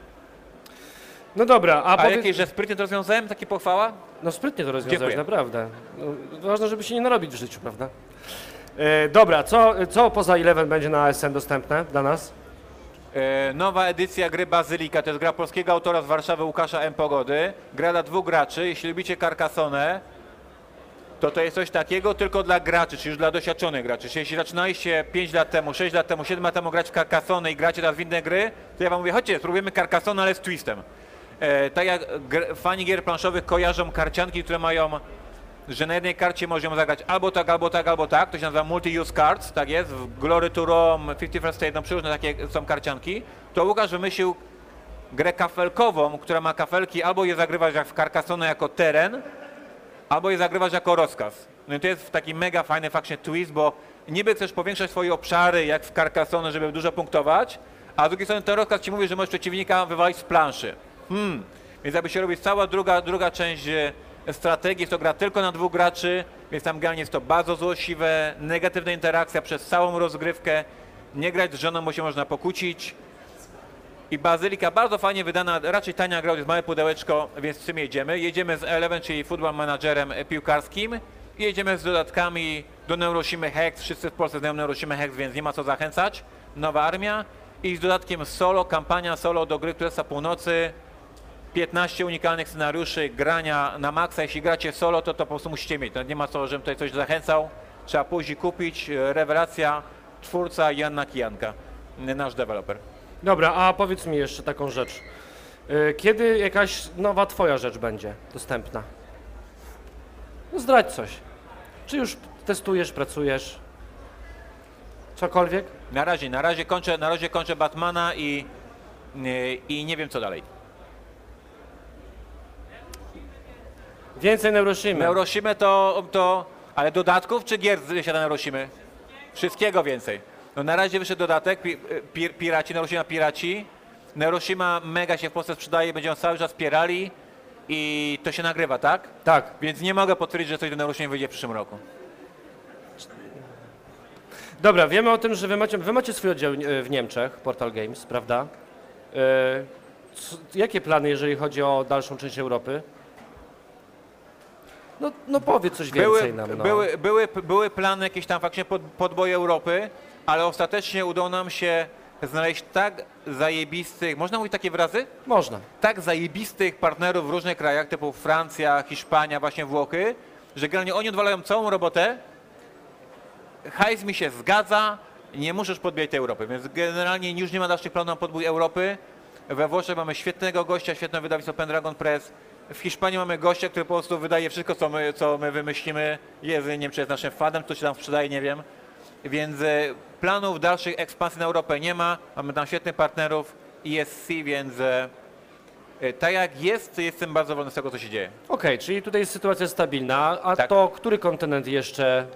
No dobra, a, A powiedz... jakieś, że sprytnie to rozwiązałem? Takie pochwała? No sprytnie to rozwiązałeś, Dziękuję. naprawdę. No, ważne, żeby się nie narobić w życiu, prawda? E, dobra, co, co poza Eleven będzie na ASN dostępne dla nas? E, nowa edycja gry Bazylika, to jest gra polskiego autora z Warszawy Łukasza M. Pogody. Gra dla dwóch graczy. Jeśli lubicie Carcassonne, to to jest coś takiego tylko dla graczy, czyli już dla doświadczonych graczy. Czyli jeśli zaczynaliście 5 lat temu, 6 lat temu, 7 lat temu grać w Carcassonne i gracie teraz w inne gry, to ja wam mówię, chodźcie, spróbujemy Carcassonne, ale z twistem. E, tak jak fani gier planszowych kojarzą karcianki, które mają że na jednej karcie możemy zagrać albo tak, albo tak, albo tak. To się nazywa multi-use cards, tak jest. W Glory to Rome, 51st State, no przeróżne takie są karcianki. To Łukasz wymyślił grę kafelkową, która ma kafelki albo je zagrywać jak w Carcassonne jako teren, albo je zagrywać jako rozkaz. No i to jest taki mega fajny faktycznie twist, bo niby chcesz powiększać swoje obszary jak w Carcassonne, żeby dużo punktować, a z drugiej strony ten rozkaz ci mówi, że możesz przeciwnika wywalić z planszy. Hmm. Więc aby się robić cała druga, druga część strategii, jest to gra tylko na dwóch graczy, więc tam generalnie jest to bardzo złośliwe, negatywna interakcja przez całą rozgrywkę. Nie grać z żoną, bo się można pokłócić. I Bazylika bardzo fajnie wydana, raczej tania gra, jest małe pudełeczko, więc z czym jedziemy? Jedziemy z Eleven, czyli Football Managerem piłkarskim i jedziemy z dodatkami do Neuroshimy Hex, wszyscy w Polsce znają Neuroshimy Hex, więc nie ma co zachęcać. Nowa armia i z dodatkiem solo, kampania solo do gry Królestwa Północy, 15 unikalnych scenariuszy grania na maksa. Jeśli gracie solo, to to po prostu musicie mieć. Nie ma co, żebym tutaj coś zachęcał. Trzeba później kupić. E, Rewelacja, twórca Janna Kijanka, nasz deweloper. Dobra, a powiedz mi jeszcze taką rzecz. E, Kiedy jakaś nowa twoja rzecz będzie dostępna? No zdradź coś. Czy już testujesz, pracujesz? Cokolwiek? Na razie, na razie kończę, na razie kończę Batmana i, e, i nie wiem co dalej. Więcej Neuroshimy. Neuroshimy to, to, ale dodatków czy gier wysiada Neuroshimy? Wszystkiego więcej. No na razie wyszedł dodatek, pi, pi, Piraci, Neuroshima Piraci. Neuroshima mega się w Polsce sprzedaje, będziemy cały czas wspierali i to się nagrywa, tak? Tak. Więc nie mogę potwierdzić, że coś do Neuroshimy wyjdzie w przyszłym roku. Dobra, wiemy o tym, że wy macie, wy macie swój oddział e, w Niemczech, Portal Games, prawda? E, co, jakie plany, jeżeli chodzi o dalszą część Europy? No, no powiedz coś więcej Były, nam. No. były, były, były plany jakieś tam faktycznie pod, podboje Europy, ale ostatecznie udało nam się znaleźć tak zajebistych, można mówić takie wyrazy? Można. tak zajebistych partnerów w różnych krajach, typu Francja, Hiszpania, właśnie Włochy, że generalnie oni odwalają całą robotę, hajs mi się zgadza, nie możesz podbijać tej Europy, więc generalnie już nie ma dalszych planów na podbój Europy. We Włoszech mamy świetnego gościa, świetne wydawnictwo Pendragon Press. W Hiszpanii mamy gościa, który po prostu wydaje wszystko, co my, co my wymyślimy. Jest, nie wiem, czy jest naszym fanem, to się tam sprzedaje, nie wiem. Więc e, planów dalszych ekspansji na Europę nie ma. Mamy tam świetnych partnerów, ESC, więc e, e, tak jak jest, jestem bardzo wolny z tego, co się dzieje. Okej, czyli tutaj jest sytuacja stabilna, a Tak. to który kontynent jeszcze,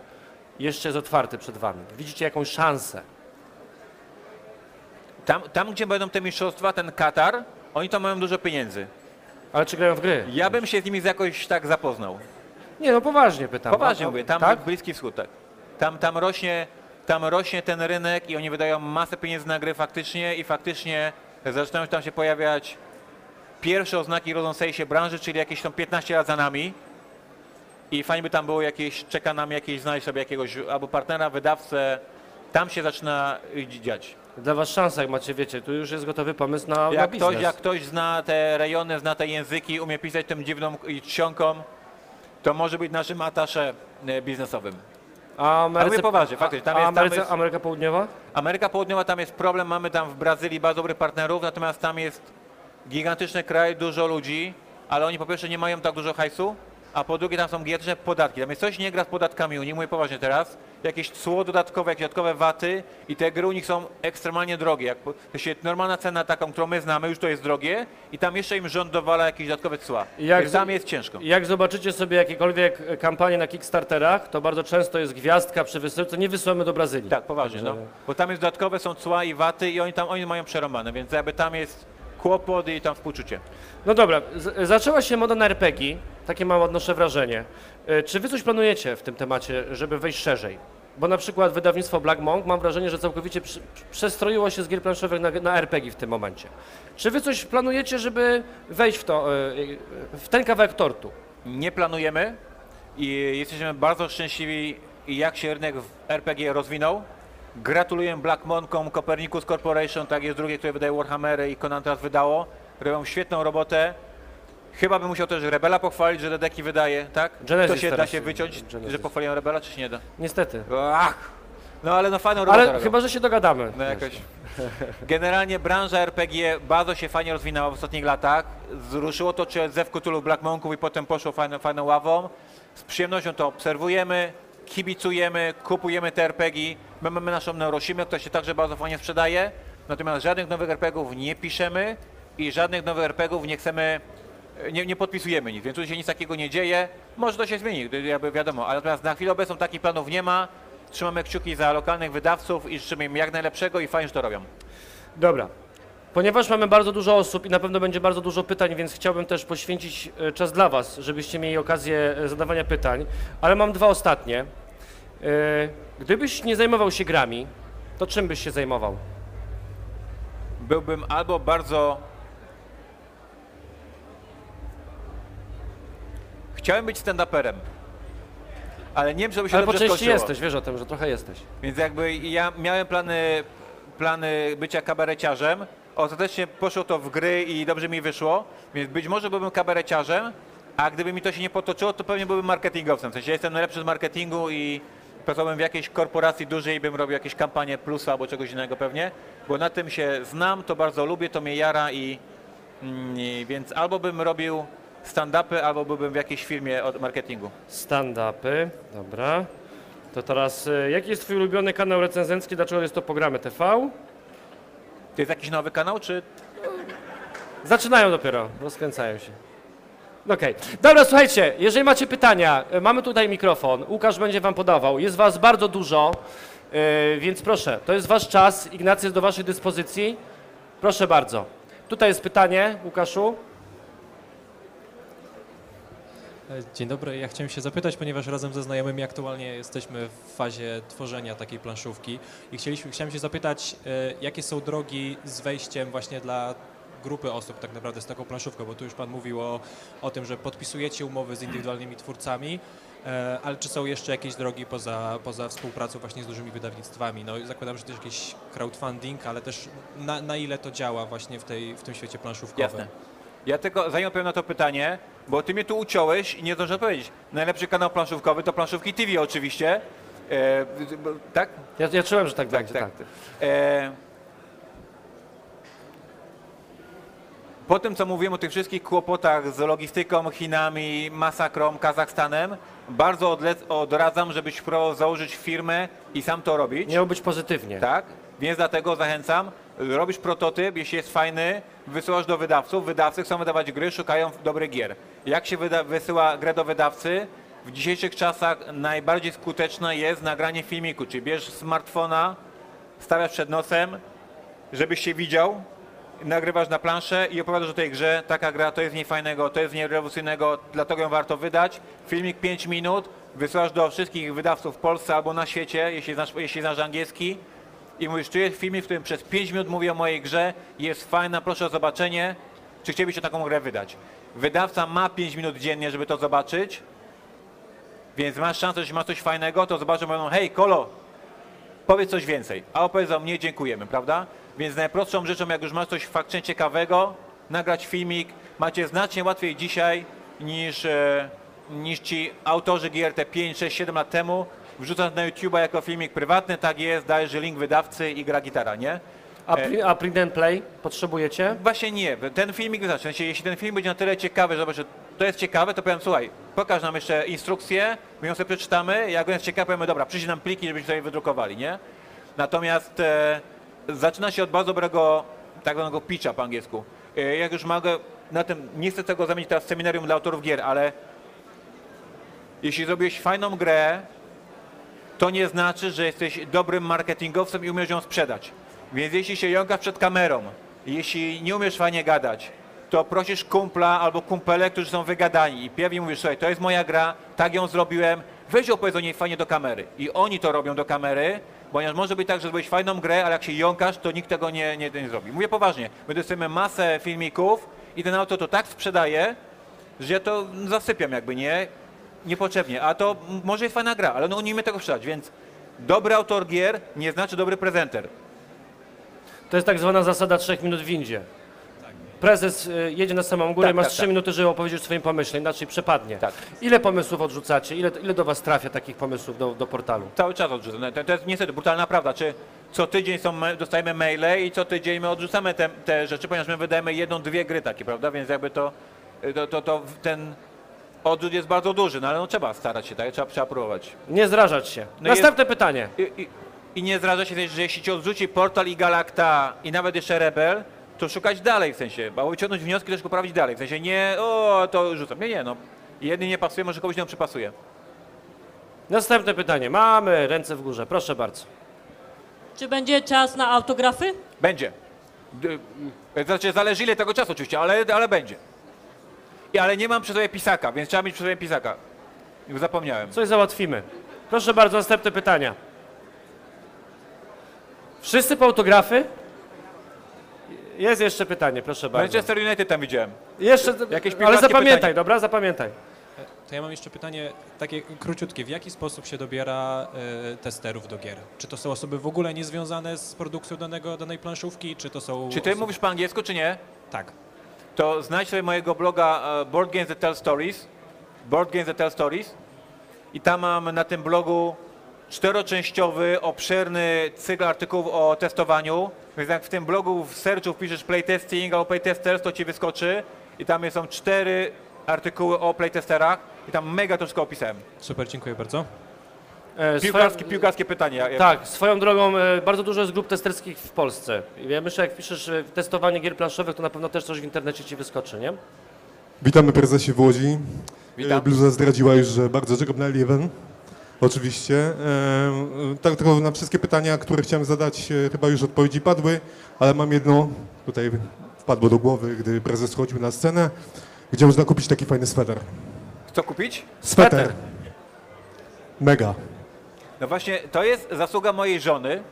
jeszcze jest otwarty przed wami? Widzicie jakąś szansę? Tam, tam, gdzie będą te mistrzostwa, ten Katar, oni tam mają dużo pieniędzy. Ale czy grają w gry? Ja bym się z nimi jakoś tak zapoznał. Nie, no poważnie pytam. Poważnie A- mówię, tam tak? Bliski Wschód, tak. Tam, tam, rośnie, tam rośnie ten rynek i oni wydają masę pieniędzy na gry faktycznie i faktycznie zaczynają tam się pojawiać pierwsze oznaki rodzącej się branży, czyli jakieś tam 15 lat za nami. I fajnie by tam było jakieś, czeka nam jakieś, znaleźć sobie jakiegoś albo partnera, wydawcę. Tam się zaczyna y, dziać. Dla was szansa, jak macie, wiecie, tu już jest gotowy pomysł na, na Jak biznes. ktoś, jak ktoś zna te rejony, zna te języki, umie pisać tym dziwną i czcionką, to może być naszym atasze e, biznesowym. A Ameryce, mówię poważnie, faktycznie, tam a jest- tam Ameryce, jest- Ameryka Południowa? Ameryka Południowa, tam jest problem, mamy tam w Brazylii bardzo dobrych partnerów, natomiast tam jest gigantyczny kraj, dużo ludzi, ale oni po pierwsze nie mają tak dużo hajsu, a po drugie tam są gigantyczne podatki. Tam jest coś nie gra z podatkami, nie mówię poważnie teraz, jakieś cło dodatkowe, jakieś dodatkowe waty i te gry u nich są ekstremalnie drogie. Jak, to się normalna cena taką, którą my znamy, już to jest drogie i tam jeszcze im rząd dowala jakieś dodatkowe cła. Jak Więc tam jest ciężko. Jak zobaczycie sobie jakiekolwiek e, kampanie na Kickstarterach, to bardzo często jest gwiazdka przy wysyłce, nie wysyłamy do Brazylii. Tak, poważnie, no. Bo tam jest dodatkowe, są cła i waty i oni tam oni mają przerąbane, więc jakby tam jest kłopot i tam współczucie. No dobra, z- zaczęła się moda na RPG, takie mam odnoszę wrażenie. E, Czy wy coś planujecie w tym temacie, żeby wejść szerzej? Bo na przykład wydawnictwo Black Monk mam wrażenie, że całkowicie przestroiło się z gier planszowych na, na RPG w tym momencie. Czy wy coś planujecie, żeby wejść w, to, e, e, w ten kawałek tortu? Nie planujemy i jesteśmy bardzo szczęśliwi, jak się rynek RPG rozwinął. Gratuluję Black Monkom, Copernicus Corporation, tak jest drugie, które wydaje Warhammery i Conan teraz wydało. Robią świetną robotę. Chyba bym musiał też Rebela pochwalić, że Dedeki wydaje, tak? Genesis to się da teraz się wyciąć, Genesis. że pochwaliłem Rebela, czy się nie da? Niestety. Ach! No ale no fajną robotę Ale chyba, że się dogadamy. No jakoś. Generalnie branża RPG bardzo się fajnie rozwinęła w ostatnich latach. Zruszyło to czy Zew Cthulhu Black Monków i potem poszło fajną, fajną ławą. Z przyjemnością to obserwujemy, kibicujemy, kupujemy te RPG. My mamy naszą Neurosimę, która się także bardzo fajnie sprzedaje. Natomiast żadnych nowych RPGów nie piszemy i żadnych nowych RPGów nie chcemy, nie, nie podpisujemy nic, więc tu się nic takiego nie dzieje. Może to się zmieni, jakby wiadomo, ale natomiast na chwilę obecną takich planów nie ma. Trzymamy kciuki za lokalnych wydawców i życzymy im jak najlepszego i fajnie, że to robią. Dobra. Ponieważ mamy bardzo dużo osób i na pewno będzie bardzo dużo pytań, więc chciałbym też poświęcić e, czas dla Was, żebyście mieli okazję e, zadawania pytań, ale mam dwa ostatnie. E, Gdybyś nie zajmował się grami, to czym byś się zajmował? byłbym albo bardzo. Chciałem być stand-uperem, ale nie wiem, żeby się Ale po dobrze części skończyło. jesteś, wiesz o tym, że trochę jesteś. Więc jakby ja miałem plany, plany bycia kabareciarzem, ostatecznie poszło to w gry i dobrze mi wyszło, więc być może byłbym kabareciarzem, a gdyby mi to się nie potoczyło, to pewnie byłbym marketingowcem. W sensie ja jestem najlepszy z marketingu i pracowałbym w jakiejś korporacji dużej i bym robił jakieś kampanie plusa albo czegoś innego pewnie, bo na tym się znam, to bardzo lubię, to mnie jara i, mm, i więc albo bym robił stand-upy, albo byłbym w jakiejś firmie od marketingu. Stand-upy, dobra. To teraz, e, jaki jest Twój ulubiony kanał recenzencki, dlaczego jest to programy TV? To jest jakiś nowy kanał, czy Zaczynają dopiero, rozkręcają się. Okej. Dobra, słuchajcie, jeżeli macie pytania, e, mamy tutaj mikrofon, Łukasz będzie wam podawał, jest was bardzo dużo, e, więc proszę, to jest wasz czas, Ignacy jest do waszej dyspozycji. Proszę bardzo. Tutaj jest pytanie, Łukaszu. E, Dzień dobry, ja chciałem się zapytać, ponieważ razem ze znajomymi aktualnie jesteśmy w fazie tworzenia takiej planszówki i chcieliśmy, chciałem się zapytać, e, jakie są drogi z wejściem właśnie dla grupy osób tak naprawdę z taką planszówką, bo tu już Pan mówił o, o tym, że podpisujecie umowy z indywidualnymi twórcami, e, ale czy są jeszcze jakieś drogi poza, poza współpracą właśnie z dużymi wydawnictwami? No zakładam, że też jakiś crowdfunding, ale też na, na ile to działa właśnie w, tej, w tym świecie planszówkowym? Jasne. Ja tylko zanim odpowiem na to pytanie, bo ty mnie tu uciąłeś i nie zdążę odpowiedzieć. Najlepszy kanał planszówkowy to Planszówki TV oczywiście. E, tak? Ja, ja czułem, że tak, będzie. Tak. E, po tym, co mówiłem o tych wszystkich kłopotach z logistyką, Chinami, masakrą, Kazachstanem, bardzo odle- odradzam, żebyś próbował założyć firmę i sam to robić. Miało być pozytywnie. Tak, więc dlatego zachęcam. Robisz prototyp, jeśli jest fajny, wysyłasz do wydawców. Wydawcy chcą wydawać gry, szukają dobrych gier. Jak się wyda- wysyła grę do wydawcy? W dzisiejszych czasach najbardziej skuteczne jest nagranie filmiku, czyli bierzesz smartfona, stawiasz przed nosem, żebyś się widział, nagrywasz na planszę i opowiadasz o tej grze, taka gra, to jest w niej fajnego, to jest w niej rewolucyjnego, dlatego ją warto wydać. Filmik 5 minut, wysyłasz do wszystkich wydawców w Polsce albo na świecie, jeśli znasz, jeśli znasz angielski i mówisz, tu jest filmik, w którym przez 5 minut mówię o mojej grze, jest fajna, proszę o zobaczenie, czy chcielibyście taką grę wydać. Wydawca ma 5 minut dziennie, żeby to zobaczyć, więc masz szansę, jeśli masz coś fajnego, to zobaczą, mówią, hej, Kolo, powiedz coś więcej. A opowiedzą mnie, dziękujemy, prawda? Więc najprostszą rzeczą, jak już masz coś faktycznie ciekawego, nagrać filmik, macie znacznie łatwiej dzisiaj niż, e, niż ci autorzy gier te 5, 6, 7 lat temu, wrzucać na YouTube'a jako filmik prywatny, tak jest, dajesz link wydawcy i gra gitara, nie? A, pri, a print and play potrzebujecie? Właśnie nie. Ten filmik wystarczy. W sensie, jeśli ten film będzie na tyle ciekawy, że zobacz, to jest ciekawe, to powiem, słuchaj, pokaż nam jeszcze instrukcję, my ją sobie przeczytamy, jak on jest ciekawy, powiemy, dobra, przyjdzie nam pliki, żebyśmy sobie wydrukowali, nie? Natomiast e, zaczyna się od bardzo dobrego, tak zwanego pitcha po angielsku. E, jak już mogę, na tym, nie chcę tego zamienić teraz w seminarium dla autorów gier, ale jeśli zrobiłeś fajną grę, to nie znaczy, że jesteś dobrym marketingowcem i umiesz ją sprzedać. Więc jeśli się jąkasz przed kamerą, jeśli nie umiesz fajnie gadać, to prosisz kumpla albo kumpele, którzy są wygadani i pierw im mówisz, słuchaj, to jest moja gra, tak ją zrobiłem, weź opowiedz o niej fajnie do kamery. I oni to robią do kamery, ponieważ może być tak, że zrobiłeś fajną grę, ale jak się jąkasz, to nikt tego nie, nie, nie zrobi. Mówię poważnie, my dostajemy masę filmików i ten autor to tak sprzedaje, że ja to zasypiam jakby, nie? Niepotrzebnie. A to może jest fajna gra, ale no nie umie tego sprzedać, więc dobry autor gier nie znaczy dobry prezenter. To jest tak zwana zasada trzech minut w windzie. Prezes y, jedzie na samą górę, Tak, masz tak, trzy tak. minuty, żeby opowiedzieć o swoim pomyśle, inaczej przepadnie. Tak. Ile pomysłów odrzucacie? Ile, ile do was trafia takich pomysłów do, do portalu? Cały czas odrzucam. To, to jest niestety brutalna prawda. Czy co tydzień są, me- dostajemy maile i co tydzień my odrzucamy te, te rzeczy, ponieważ my wydajemy jedną, dwie gry takie, prawda? Więc jakby to, to, to, to ten odrzut jest bardzo duży, no ale no trzeba starać się, tak? Trzeba, trzeba próbować. Nie zrażać się. No Następne pytanie. I, i, I nie zdarza się też, że jeśli ci odrzuci Portal i Galacta i nawet jeszcze Rebel, to szukać dalej w sensie, bo wyciągnąć wnioski też poprawić dalej. W sensie nie, o, to rzucam. Nie, nie, no. Jedny nie pasuje, może komuś nie przypasuje. Następne pytanie. Mamy ręce w górze. Proszę bardzo. Czy będzie czas na autografy? Będzie. D- y, Znaczy, zależy ile tego czasu oczywiście, ale, ale będzie. I, ale nie mam przy sobie pisaka, więc trzeba mieć przy sobie pisaka. Już zapomniałem. Coś załatwimy. Proszę bardzo, następne pytania. Wszyscy po autografy? Jest jeszcze pytanie, proszę bardzo. Manchester United tam widziałem. Jeszcze, Jakieś ale piłkarskie zapamiętaj, pytanie. dobra? Zapamiętaj. To ja mam jeszcze pytanie takie króciutkie. W jaki sposób się dobiera e, testerów do gier? Czy to są osoby w ogóle niezwiązane z produkcją danego, danej planszówki, czy to są Czy ty osoby... mówisz po angielsku, czy nie? Tak. To znajdź sobie mojego bloga e, Board Games That Tell Stories. Board Games That Tell Stories. I tam mam na tym blogu czteroczęściowy, obszerny cykl artykułów o testowaniu. Więc jak w tym blogu w searchu wpiszesz playtesting albo playtesters, to ci wyskoczy. I tam są cztery artykuły o playtesterach. I tam mega to wszystko opisałem. Super, dziękuję bardzo. E, Piłkarskie, swoją- piłkarskie pytanie. Ja- ja- Tak, swoją drogą e, bardzo dużo jest grup testerskich w Polsce. I Ja myślę, jak piszesz e, testowanie gier planszowych, to na pewno też coś w internecie ci wyskoczy, nie? Witamy prezesie w Łodzi. Witam. Bluza zdradziła już, że bardzo czekam na Eleven. Oczywiście. Tak tylko na wszystkie pytania, które chciałem zadać, e, chyba już odpowiedzi padły, ale mam jedno tutaj wpadło do głowy, gdy prezes chodził na scenę, gdzie można kupić taki fajny sweter. Co kupić? Sweter. Mega. No właśnie, to jest zasługa mojej żony,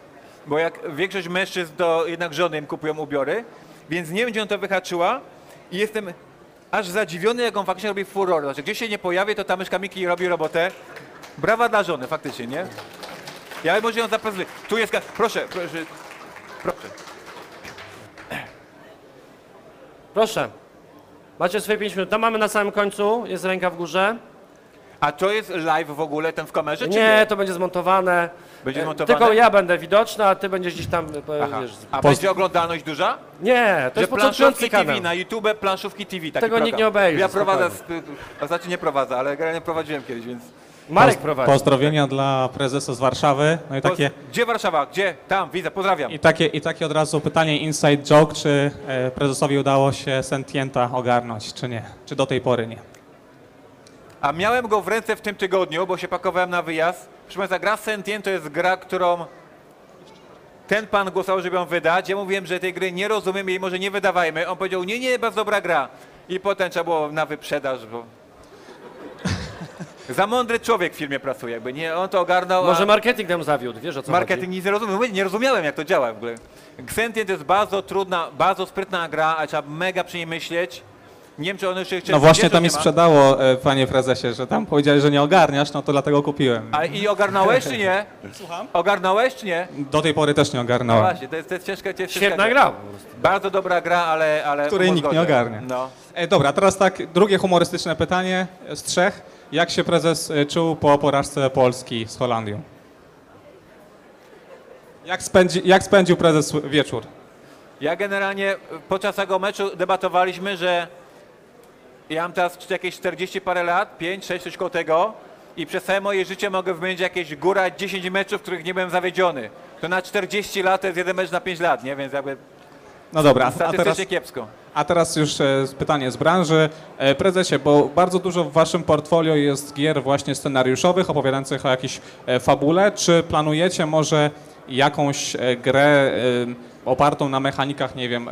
bo jak większość mężczyzn, to jednak żony im kupują ubiory, więc nie wiem, gdzie on to wyhaczyła i jestem aż zadziwiony, jak on faktycznie robi furor. Znaczy, gdzieś się nie pojawi, to ta myszka Miki robi robotę. Brawa dla żony, faktycznie, nie? Ja może ją zaprezentuję. Tu jest, ka- proszę, proszę, proszę. Proszę. Macie swoje 5 minut. Tam mamy na samym końcu, jest ręka w górze. A to jest live w ogóle, ten w kamerze, czy nie? Nie, to będzie zmontowane. Będzie E, zmontowane? Tylko ja będę widoczny, a ty będziesz gdzieś tam, e, Aha. wiesz... A będzie oglądalność duża? Nie, to że jest początkujący planszówki kanał. TV na YouTube, planszówki TV. Taki Tego nikt program. nie obejrzy, Ja prowadzę, spokojnie. a znaczy nie prowadzę, ale generalnie prowadziłem kiedyś, więc... Marek prowadzi. Pozdrowienia dla prezesa z Warszawy. No i takie, Gdzie Warszawa? Gdzie? Tam, widzę, pozdrawiam. i takie, i takie od razu pytanie inside joke, czy e, prezesowi udało się Sentienta ogarnąć, czy nie? Czy do tej pory nie? A miałem go w ręce w tym tygodniu, bo się pakowałem na wyjazd. Proszę Państwa, gra Sentient to jest gra, którą ten pan głosował, żeby ją wydać. Ja mówiłem, że tej gry nie rozumiem i może nie wydawajmy. On powiedział, nie, nie, bardzo dobra gra. I potem trzeba było na wyprzedaż, bo... Za mądry człowiek w firmie pracuje, jakby nie, on to ogarnął, Może a marketing nam zawiódł, wiesz o co marketing nic nie rozumiem. Mówię, Nie rozumiałem, jak to działa w ogóle. Sentient to jest bardzo trudna, bardzo sprytna gra, ale trzeba mega przy niej myśleć. Nie wiem, czy on już jeszcze... No właśnie to mi sprzedało, e, panie prezesie, że tam powiedziałeś, że nie ogarniasz, no to dlatego kupiłem. A i ogarnąłeś czy nie? Słucham? Ogarnąłeś czy nie? Do tej pory też nie No ogarnąłem. właśnie, to jest, to jest ciężka, jest Świetna ciężka gra. Bardzo dobra gra, ale... ale Której nikt nie ogarnia. No. E, dobra, teraz tak, drugie humorystyczne pytanie z trzech. Jak się prezes e, czuł po porażce Polski z Holandią? Jak, spędzi, jak spędził prezes wieczór? Ja generalnie podczas tego meczu debatowaliśmy, że ja mam teraz jakieś 40 parę lat, 5, 6, coś koło tego i przez całe moje życie mogę wymienić jakieś góra 10 meczów, w których nie byłem zawiedziony. To na 40 lat to jest jeden mecz na 5 lat, nie? Więc jakby No dobra, a teraz... kiepsko. A teraz już e, pytanie z branży. E, Prezesie, bo bardzo dużo w waszym portfolio jest gier właśnie scenariuszowych, opowiadających o jakiejś e, fabule. Czy planujecie może jakąś grę opartą na mechanikach, nie wiem,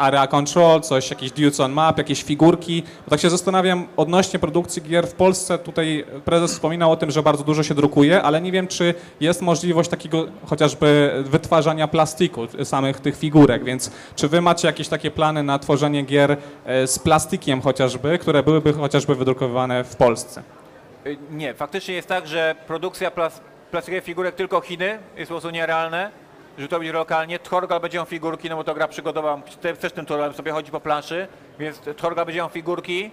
Area Control, coś, jakieś Dudes on Map, jakieś figurki. Bo tak się zastanawiam odnośnie produkcji gier w Polsce. Tutaj prezes wspominał o tym, że bardzo dużo się drukuje, ale nie wiem, czy jest możliwość takiego chociażby wytwarzania plastiku samych tych figurek, więc czy wy macie jakieś takie plany na tworzenie gier e, z plastikiem chociażby, które byłyby chociażby wydrukowane w Polsce? Y, Nie, faktycznie jest tak, że produkcja plas plastikowych figurek tylko Chiny jest po prostu nierealne, będzie lokalnie. Torgal będzie miał figurki, no bo to gra przygodowa, te- też tym Torgalem sobie chodzi po planszy, więc Torgal będzie miał figurki.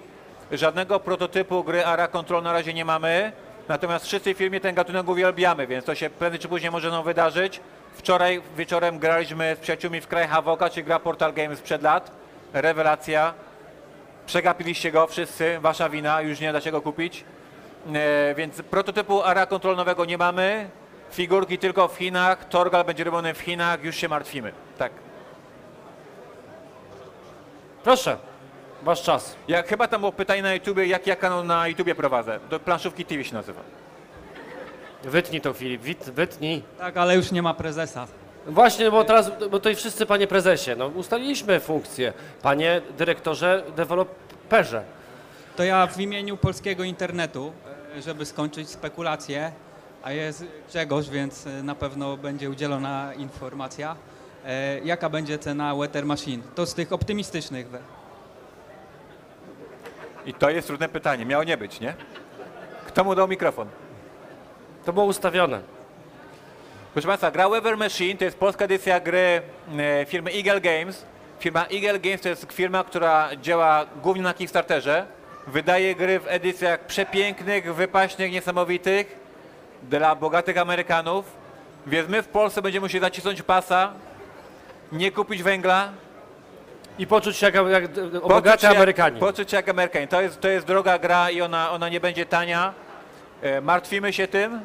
Żadnego prototypu gry Ara Control na razie nie mamy, natomiast wszyscy w firmie ten gatunek uwielbiamy, więc to się prędzej czy później może nam wydarzyć. Wczoraj wieczorem graliśmy z przyjaciółmi w Kraj Havoka, czyli gra Portal Games sprzed lat. Rewelacja. Przegapiliście go wszyscy, wasza wina, już nie da się go kupić. E, więc prototypu ARA kontrolnowego nie mamy. Figurki tylko w Chinach. Torgal będzie robiony w Chinach. Już się martwimy. Tak. Proszę, wasz czas. Jak chyba tam było pytanie na YouTubie, jak ja kanał na YouTubie prowadzę. Do planszówki TV się nazywa. Wytnij to, Filip, wit, wytnij. Tak, ale już nie ma prezesa. Właśnie, bo teraz, bo tutaj wszyscy panie prezesie, no ustaliliśmy funkcję. Panie dyrektorze, deweloperze. To ja w imieniu polskiego internetu, e, żeby skończyć spekulację, a jest Grzegorz, więc e, na pewno będzie udzielona informacja, e, jaka będzie cena Weather Machine. To z tych optymistycznych. I to jest trudne pytanie. Miało nie być, nie? Kto mu dał mikrofon? To było ustawione. Proszę Państwa, gra Weather Machine to jest polska edycja gry e, firmy Eagle Games. Firma Eagle Games to jest firma, która działa głównie na Kickstarterze. Wydaje gry w edycjach przepięknych, wypaśnych, niesamowitych dla bogatych Amerykanów. Więc my w Polsce będziemy musieli zacisnąć pasa, nie kupić węgla. I poczuć się jak, jak poczuć bogaty się jak- Amerykanin. Poczuć się jak Amerykanin. To jest, to jest droga gra i ona, ona nie będzie tania. E, martwimy się tym.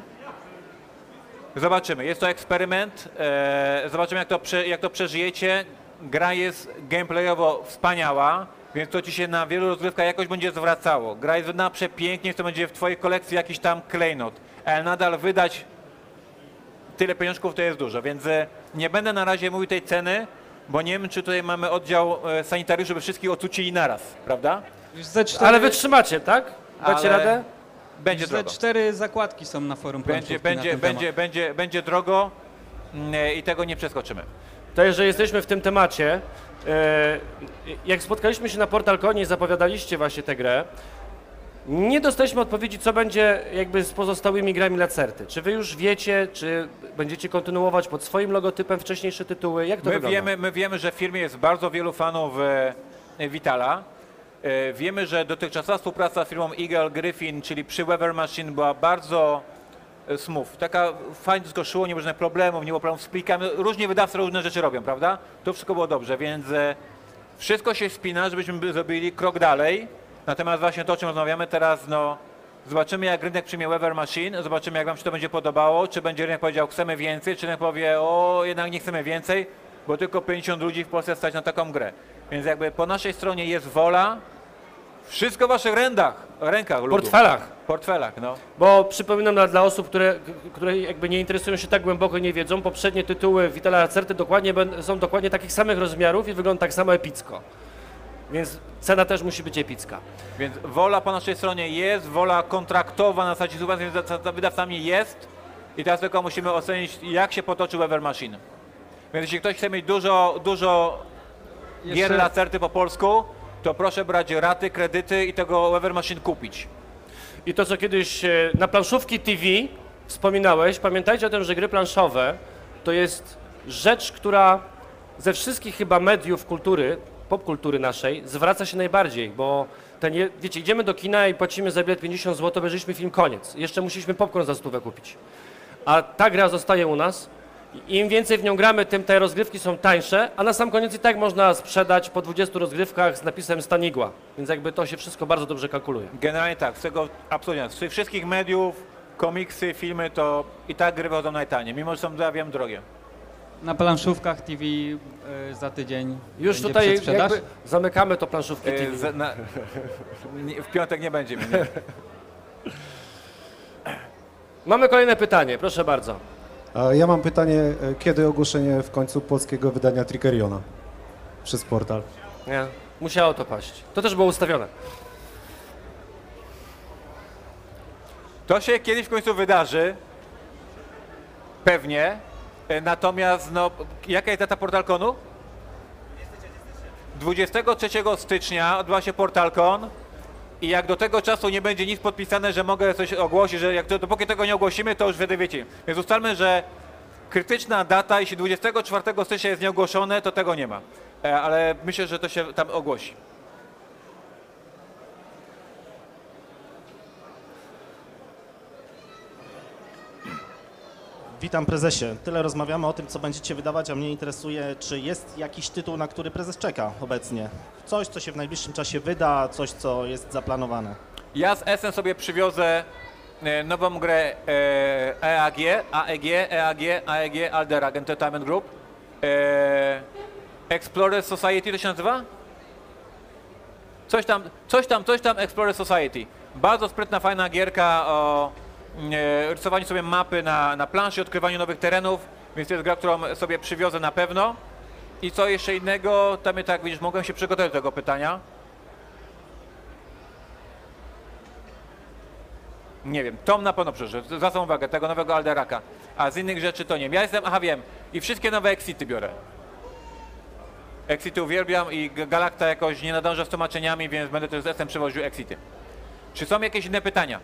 Zobaczymy. Jest to eksperyment. E, zobaczymy, jak to, prze, jak to przeżyjecie. Gra jest gameplayowo wspaniała, więc to ci się na wielu rozgrywkach jakoś będzie zwracało. Gra jest wydana przepięknie, to będzie w twojej kolekcji jakiś tam klejnot, nadal wydać tyle pieniążków to jest dużo, więc e, nie będę na razie mówił tej ceny, bo nie wiem, czy tutaj mamy oddział e, sanitariuszy, żeby wszystkich ocucili naraz, prawda? Cztery, Ale wytrzymacie, tak? Dacie Ale radę? Będzie drogo. cztery zakładki są na forum Będzie, będzie, będzie, będzie, będzie drogo mm, e, i tego nie przeskoczymy. To jeżeli jesteśmy w tym temacie, e, jak spotkaliśmy się na Portal Konie i zapowiadaliście właśnie tę grę, nie dostaliśmy odpowiedzi, co będzie jakby z pozostałymi grami Lacerty. Czy wy już wiecie, czy będziecie kontynuować pod swoim logotypem wcześniejsze tytuły? Jak to My wygląda? wiemy, my wiemy, że w firmie jest bardzo wielu fanów e, Vitala. E, Wiemy, że dotychczasowa współpraca z firmą Eagle Griffin, czyli przy Weather Machine była bardzo e, smooth. Taka fajnie szło, nie było żadnych problemów, nie było problemów z plikami. Różni wydawcy różne rzeczy robią, prawda? To wszystko było dobrze, więc e, wszystko się spina, żebyśmy by- zrobili krok dalej. Natomiast właśnie to, o czym rozmawiamy teraz, no zobaczymy jak rynek przyjmie Weather Machine, zobaczymy jak wam się to będzie podobało, czy będzie rynek powiedział chcemy więcej, czy rynek powie o jednak nie chcemy więcej, bo tylko 50 ludzi w Polsce stać na taką grę. Więc jakby po naszej stronie jest wola, wszystko w waszych rękach, rękach ludu. portfelach. portfelach, no. Bo przypominam dla, dla osób, które, które jakby nie interesują się tak głęboko i nie wiedzą, poprzednie tytuły Vitala Lacerty dokładnie są dokładnie takich samych rozmiarów i wyglądają tak samo epicko. Więc cena też musi być epicka. Więc wola po naszej stronie jest, wola kontraktowa na zasadzie współpracy z- wydawcami jest i teraz tylko musimy ocenić, jak się potoczy Weather Machine. Więc jeśli ktoś chce mieć dużo, dużo gier Jeszcze- lacerty po polsku, to proszę brać raty, kredyty i tego Weather Machine kupić. I to, co kiedyś e, na planszówki TV wspominałeś, pamiętajcie o tym, że gry planszowe to jest rzecz, która ze wszystkich chyba mediów kultury, popkultury naszej, zwraca się najbardziej, bo ten, wiecie, idziemy do kina i płacimy za bilet 50 zł, obejrzeliśmy film, koniec. Jeszcze musieliśmy popcorn za stówę kupić. A ta gra zostaje u nas. Im więcej w nią gramy, tym te rozgrywki są tańsze, a na sam koniec i tak można sprzedać po 20 rozgrywkach z napisem Stanigła. Więc jakby to się wszystko bardzo dobrze kalkuluje. Generalnie tak, z tego absolutnie, z tych wszystkich mediów, komiksy, filmy, to i tak gry wychodzą najtaniej, mimo że są, ja wiem, drogie. Na planszówkach TV e, za tydzień Już będzie tutaj przedsprzedaż. jakby zamykamy to planszówki E, TV. z- na, nie, w piątek nie będzie mnie. Nie. Mamy kolejne pytanie, proszę bardzo. A Ja mam pytanie, e, kiedy ogłoszenie w końcu polskiego wydania Trickeriona? przez portal. Nie, musiało to paść. To też było ustawione. To się kiedyś w końcu wydarzy. Pewnie. E, Natomiast, no, jaka jest data PortalConu? 23 stycznia odbywa się PortalCon i jak do tego czasu nie będzie nic podpisane, że mogę coś ogłosić, że jak to, dopóki tego nie ogłosimy, to już wtedy wiecie. Więc ustalmy, że krytyczna data, jeśli 24 stycznia jest nieogłoszone, to tego nie ma. E, Ale myślę, że to się tam ogłosi. Witam prezesie. Tyle rozmawiamy o tym, co będziecie wydawać, a mnie interesuje, czy jest jakiś tytuł, na który prezes czeka obecnie. Coś, co się w najbliższym czasie wyda, coś, co jest zaplanowane. Ja z Essen sobie przywiozę e, nową grę e, EAG, AEG, EAG, AEG, Alderag Entertainment Group. E, Explorer Society to się nazywa? Coś tam, coś tam, coś tam Explorer Society. Bardzo sprytna, fajna gierka o e, rysowaniu sobie mapy na, na planszy, odkrywaniu nowych terenów, więc to jest gra, którą sobie przywiozę na pewno. I co jeszcze innego, tam ja tak widzisz, mogę się przygotować do tego pytania. Nie wiem, Tom na pewno przyszedł, zwracam uwagę, tego nowego Alderaka. A z innych rzeczy to nie wiem. Ja jestem, aha wiem, i wszystkie nowe Exity biorę. Exity uwielbiam i G- Galacta jakoś nie nadąża z tłumaczeniami, więc będę też z SM przewoził Exity. Czy są jakieś inne pytania?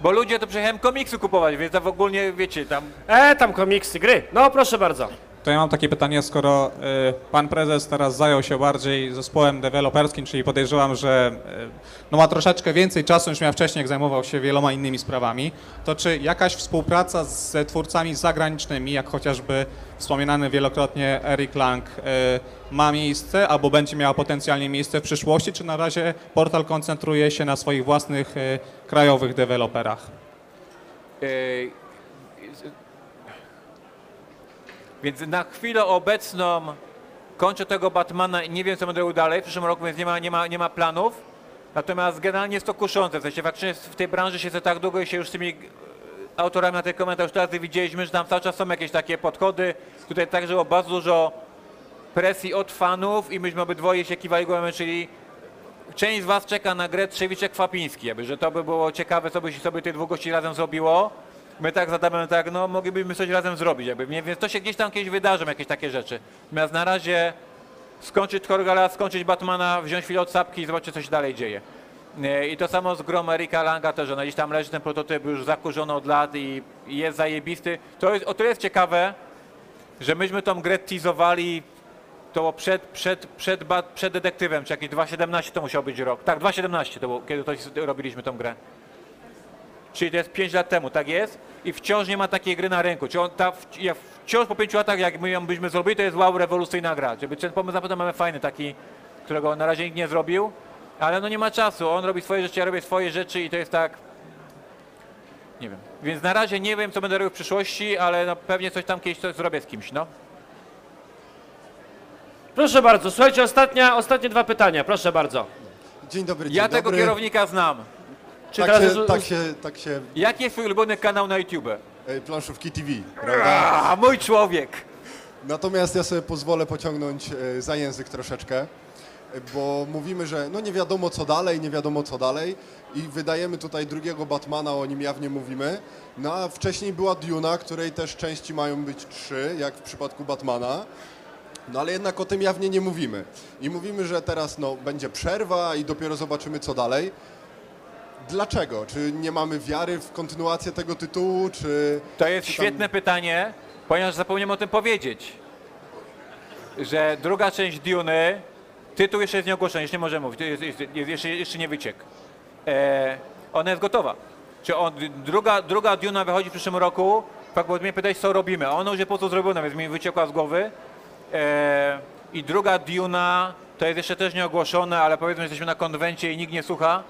Bo ludzie to przyjechałem komiksu kupować, więc to w ogóle, wiecie, tam E, tam komiksy, gry. No, proszę bardzo. To ja mam takie pytanie, skoro y, pan prezes teraz zajął się bardziej zespołem deweloperskim, czyli podejrzewam, że y, no ma troszeczkę więcej czasu niż miał wcześniej, jak zajmował się wieloma innymi sprawami, to czy jakaś współpraca z twórcami zagranicznymi, jak chociażby wspominany wielokrotnie Eric Lang, y, ma miejsce albo będzie miała potencjalnie miejsce w przyszłości, czy na razie portal koncentruje się na swoich własnych krajowych deweloperach? Yy, Więc na chwilę obecną kończę tego Batmana i nie wiem, co będę robił dalej. W przyszłym roku, więc nie ma, nie ma, nie ma planów. Natomiast generalnie jest to kuszące. W sensie faktycznie w tej branży siedzę tak długo i się już z tymi e, autorami na tych komentarzach teraz widzieliśmy, że tam cały czas są jakieś takie podchody. Tutaj także było bardzo dużo presji od fanów i myśmy obydwoje się kiwali głowami, czyli część z was czeka na grę Trzewiczek-Kwapiński, że to by było ciekawe, co by się sobie tych dwóch gości razem zrobiło. My tak zadamy, tak, no moglibyśmy coś razem zrobić, jakby, nie? więc to się gdzieś tam kiedyś wydarzą, jakieś takie rzeczy. Natomiast na razie skończyć Korgala, skończyć Batmana, wziąć chwilę od sapki i zobaczyć, co się dalej dzieje. E, I to samo z grom Erika Langa też, że gdzieś tam leży ten prototyp już zakurzony od lat i jest zajebisty. To jest, o jest ciekawe, że myśmy tą grę teasowali to przed, przed, przed, ba- przed detektywem, czy jakieś 2.17 to musiał być rok. Tak, 2.17 to było, kiedy to robiliśmy tą grę. Czyli to jest 5 lat temu, tak jest? I wciąż nie ma takiej gry na rynku. Czy on ta, w- ja wciąż po 5 latach, jak my ją byśmy zrobili, to jest wow, rewolucyjna gra. Żeby ten pomysł na pewno mamy fajny, taki, którego na razie nikt nie zrobił, ale no nie ma czasu. On robi swoje rzeczy, ja robię swoje rzeczy i to jest tak. Nie wiem. Więc na razie nie wiem, co będę robił w przyszłości, ale no pewnie coś tam kiedyś coś zrobię z kimś, no. Proszę bardzo, słuchajcie, ostatnia, ostatnie dwa pytania, proszę bardzo. Dzień dobry, dzień Ja tego dobry. kierownika znam. Czy tak, teraz się, tak, się, tak się, Jaki jest twój ulubiony kanał na YouTube? e, planszówki TV, prawda? A, mój człowiek! Natomiast ja sobie pozwolę pociągnąć e, za język troszeczkę, e, bo mówimy, że no nie wiadomo co dalej, nie wiadomo co dalej i wydajemy tutaj drugiego Batmana, o nim jawnie mówimy. No a wcześniej była Duna, której też części mają być trzy, jak w przypadku Batmana. No ale jednak o tym jawnie nie mówimy. I mówimy, że teraz no, będzie przerwa i dopiero zobaczymy co dalej. Dlaczego? Czy nie mamy wiary w kontynuację tego tytułu, czy... To jest czy tam- świetne pytanie, ponieważ zapomniałem o tym powiedzieć. Że druga część Duny, tytuł jeszcze jest nieogłoszony, jeszcze nie możemy mówić, jest, jest, jest, jeszcze, jeszcze nie wyciekł. E, ona jest gotowa. Czy on, druga, druga Duna wychodzi w przyszłym roku, tak, bo mnie pytałeś, co robimy, a ona już jest po co zrobiona, więc mi wyciekła z głowy. E, I druga Duna, to jest jeszcze też nieogłoszone, ale powiedzmy, że jesteśmy na konwencie i nikt nie słucha.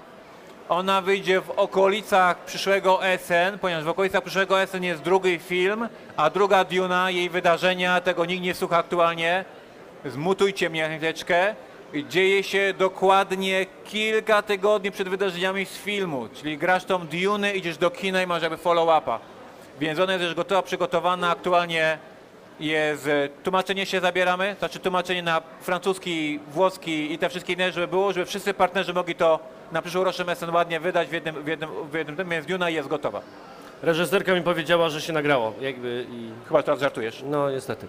Ona wyjdzie w okolicach przyszłego SN, ponieważ w okolicach przyszłego SN jest drugi film, a druga Duna, jej wydarzenia, tego nikt nie słucha aktualnie. Zmutujcie mnie chwileczkę. Dzieje się dokładnie kilka tygodni przed wydarzeniami z filmu, czyli grasz tą Dune, idziesz do kina i masz jakby follow-upa. Więc ona jest już gotowa, przygotowana, aktualnie jest tłumaczenie się zabieramy, znaczy tłumaczenie na francuski, włoski i te wszystkie inne, żeby było, żeby wszyscy partnerzy mogli to na przyszłoroczny SN ładnie wydać w jednym, w jednym, w jednym tym, więc Duna jest gotowa. Reżyserka mi powiedziała, że się nagrało, jakby i... Chyba teraz żartujesz. No, niestety.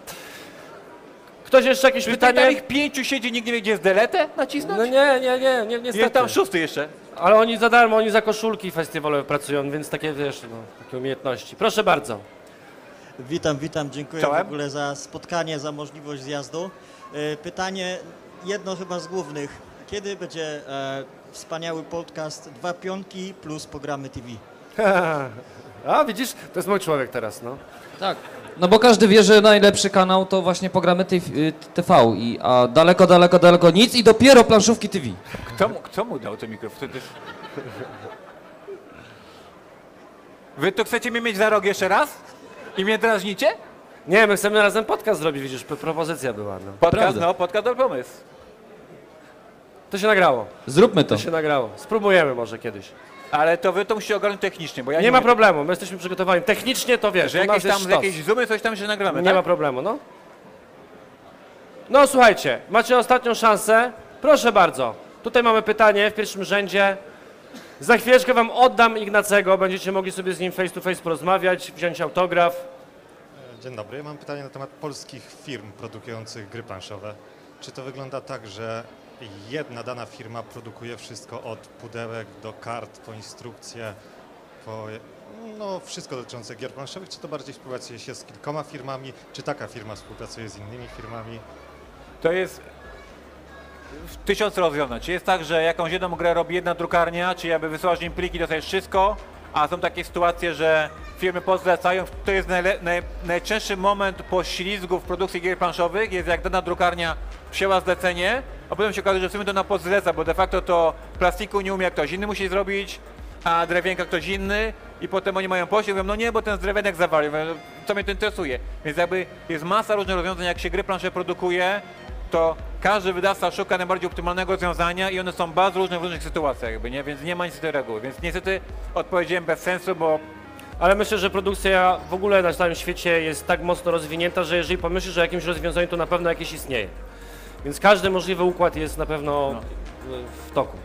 Ktoś jeszcze jakieś tam pytanie? ich pięciu siedzi, nikt nie wie, gdzie jest deletę nacisnąć? No nie, nie, nie, nie niestety. Jest tam szósty jeszcze. Ale oni za darmo, oni za koszulki festiwalowe pracują, więc takie, wiesz, no, takie umiejętności. Proszę bardzo. Witam, witam, dziękuję Czołem. w ogóle za spotkanie, za możliwość zjazdu. E, Pytanie, jedno chyba z głównych. Kiedy będzie e, wspaniały podcast Dwa Pionki plus programy TV? A, widzisz, to jest mój człowiek teraz, no. Tak. No bo każdy wie, że najlepszy kanał to właśnie programy tej- y, TV, i, a daleko, daleko, daleko nic i dopiero planszówki TV. Kto mu, kto mu dał ten mikrofon? To jest- Wy to chcecie mnie mieć za rok jeszcze raz? I mnie drażnicie? Nie, my chcemy razem podcast zrobić, widzisz, pro- propozycja była, no. Podcast, Prawda. no, podcast to pomysł. To się nagrało, Zróbmy to. to się nagrało. Spróbujemy może kiedyś. Ale to wy to musicie ogarnąć technicznie, bo ja nie, Nie ma umiem. problemu, my jesteśmy przygotowani. Technicznie to wiesz, Że u nas jakieś jest tam, sztos. jakieś zoomy, coś tam się nagramy, Nie tak? ma problemu, no. No słuchajcie, macie ostatnią szansę. Proszę bardzo. Tutaj mamy pytanie w pierwszym rzędzie. Za chwileczkę wam oddam Ignacego, będziecie mogli sobie z nim face to face porozmawiać, wziąć autograf. Dzień dobry, mam pytanie na temat polskich firm produkujących gry planszowe. Czy to wygląda tak, że jedna dana firma produkuje wszystko od pudełek do kart, po instrukcje, po no, wszystko dotyczące gier planszowych, czy to bardziej współpracuje się z kilkoma firmami, czy taka firma współpracuje z innymi firmami? To jest w tysiąc rozwiązań. Czy jest tak, że jakąś jedną grę robi jedna drukarnia, czy jakby wysyłasz im pliki, dostajesz wszystko, a są takie sytuacje, że firmy pozlecają. To jest najle, naj, najczęstszy moment poślizgu w produkcji gier planszowych, jest jak dana drukarnia wzięła zlecenie, a potem się okazuje, że w sumie to na podzleca, bo de facto to plastiku nie umie ktoś inny musi zrobić, a drewienka ktoś inny i potem oni mają poślizg, mówią, no nie, bo ten z drewianek zawalił, mówię, co mnie to interesuje. Więc jakby jest masa różnych rozwiązań, jak się gry planszowe produkuje, to każdy wydawca szuka najbardziej optymalnego rozwiązania i one są bardzo różne w różnych sytuacjach, jakby, nie? więc nie ma niestety reguły. Więc niestety odpowiedziałem bez sensu, bo Ale myślę, że produkcja w ogóle na całym świecie jest tak mocno rozwinięta, że jeżeli pomyślisz o jakimś rozwiązaniu, to na pewno jakieś istnieje. Więc każdy możliwy układ jest na pewno y, w toku.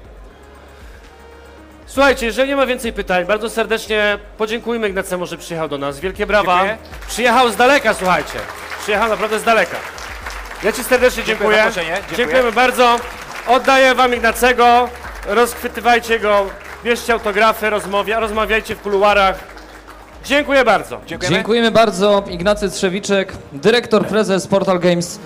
Słuchajcie, jeżeli nie ma więcej pytań, bardzo serdecznie podziękujmy Ignacemu, że przyjechał do nas. Wielkie brawa. Dziękuję. Przyjechał z daleka, słuchajcie. Przyjechał naprawdę z daleka. Ja Ci serdecznie Dziękuję dziękuję. Dziękuję. Dziękujemy bardzo. Oddaję Wam Ignacego. Rozchwytywajcie go, bierzcie autografy, rozmawia, rozmawiajcie w kuluarach. Dziękuję bardzo. dziękujemy. Dziękujemy bardzo. Ignacy Trzewiczek, dyrektor, prezes Portal Games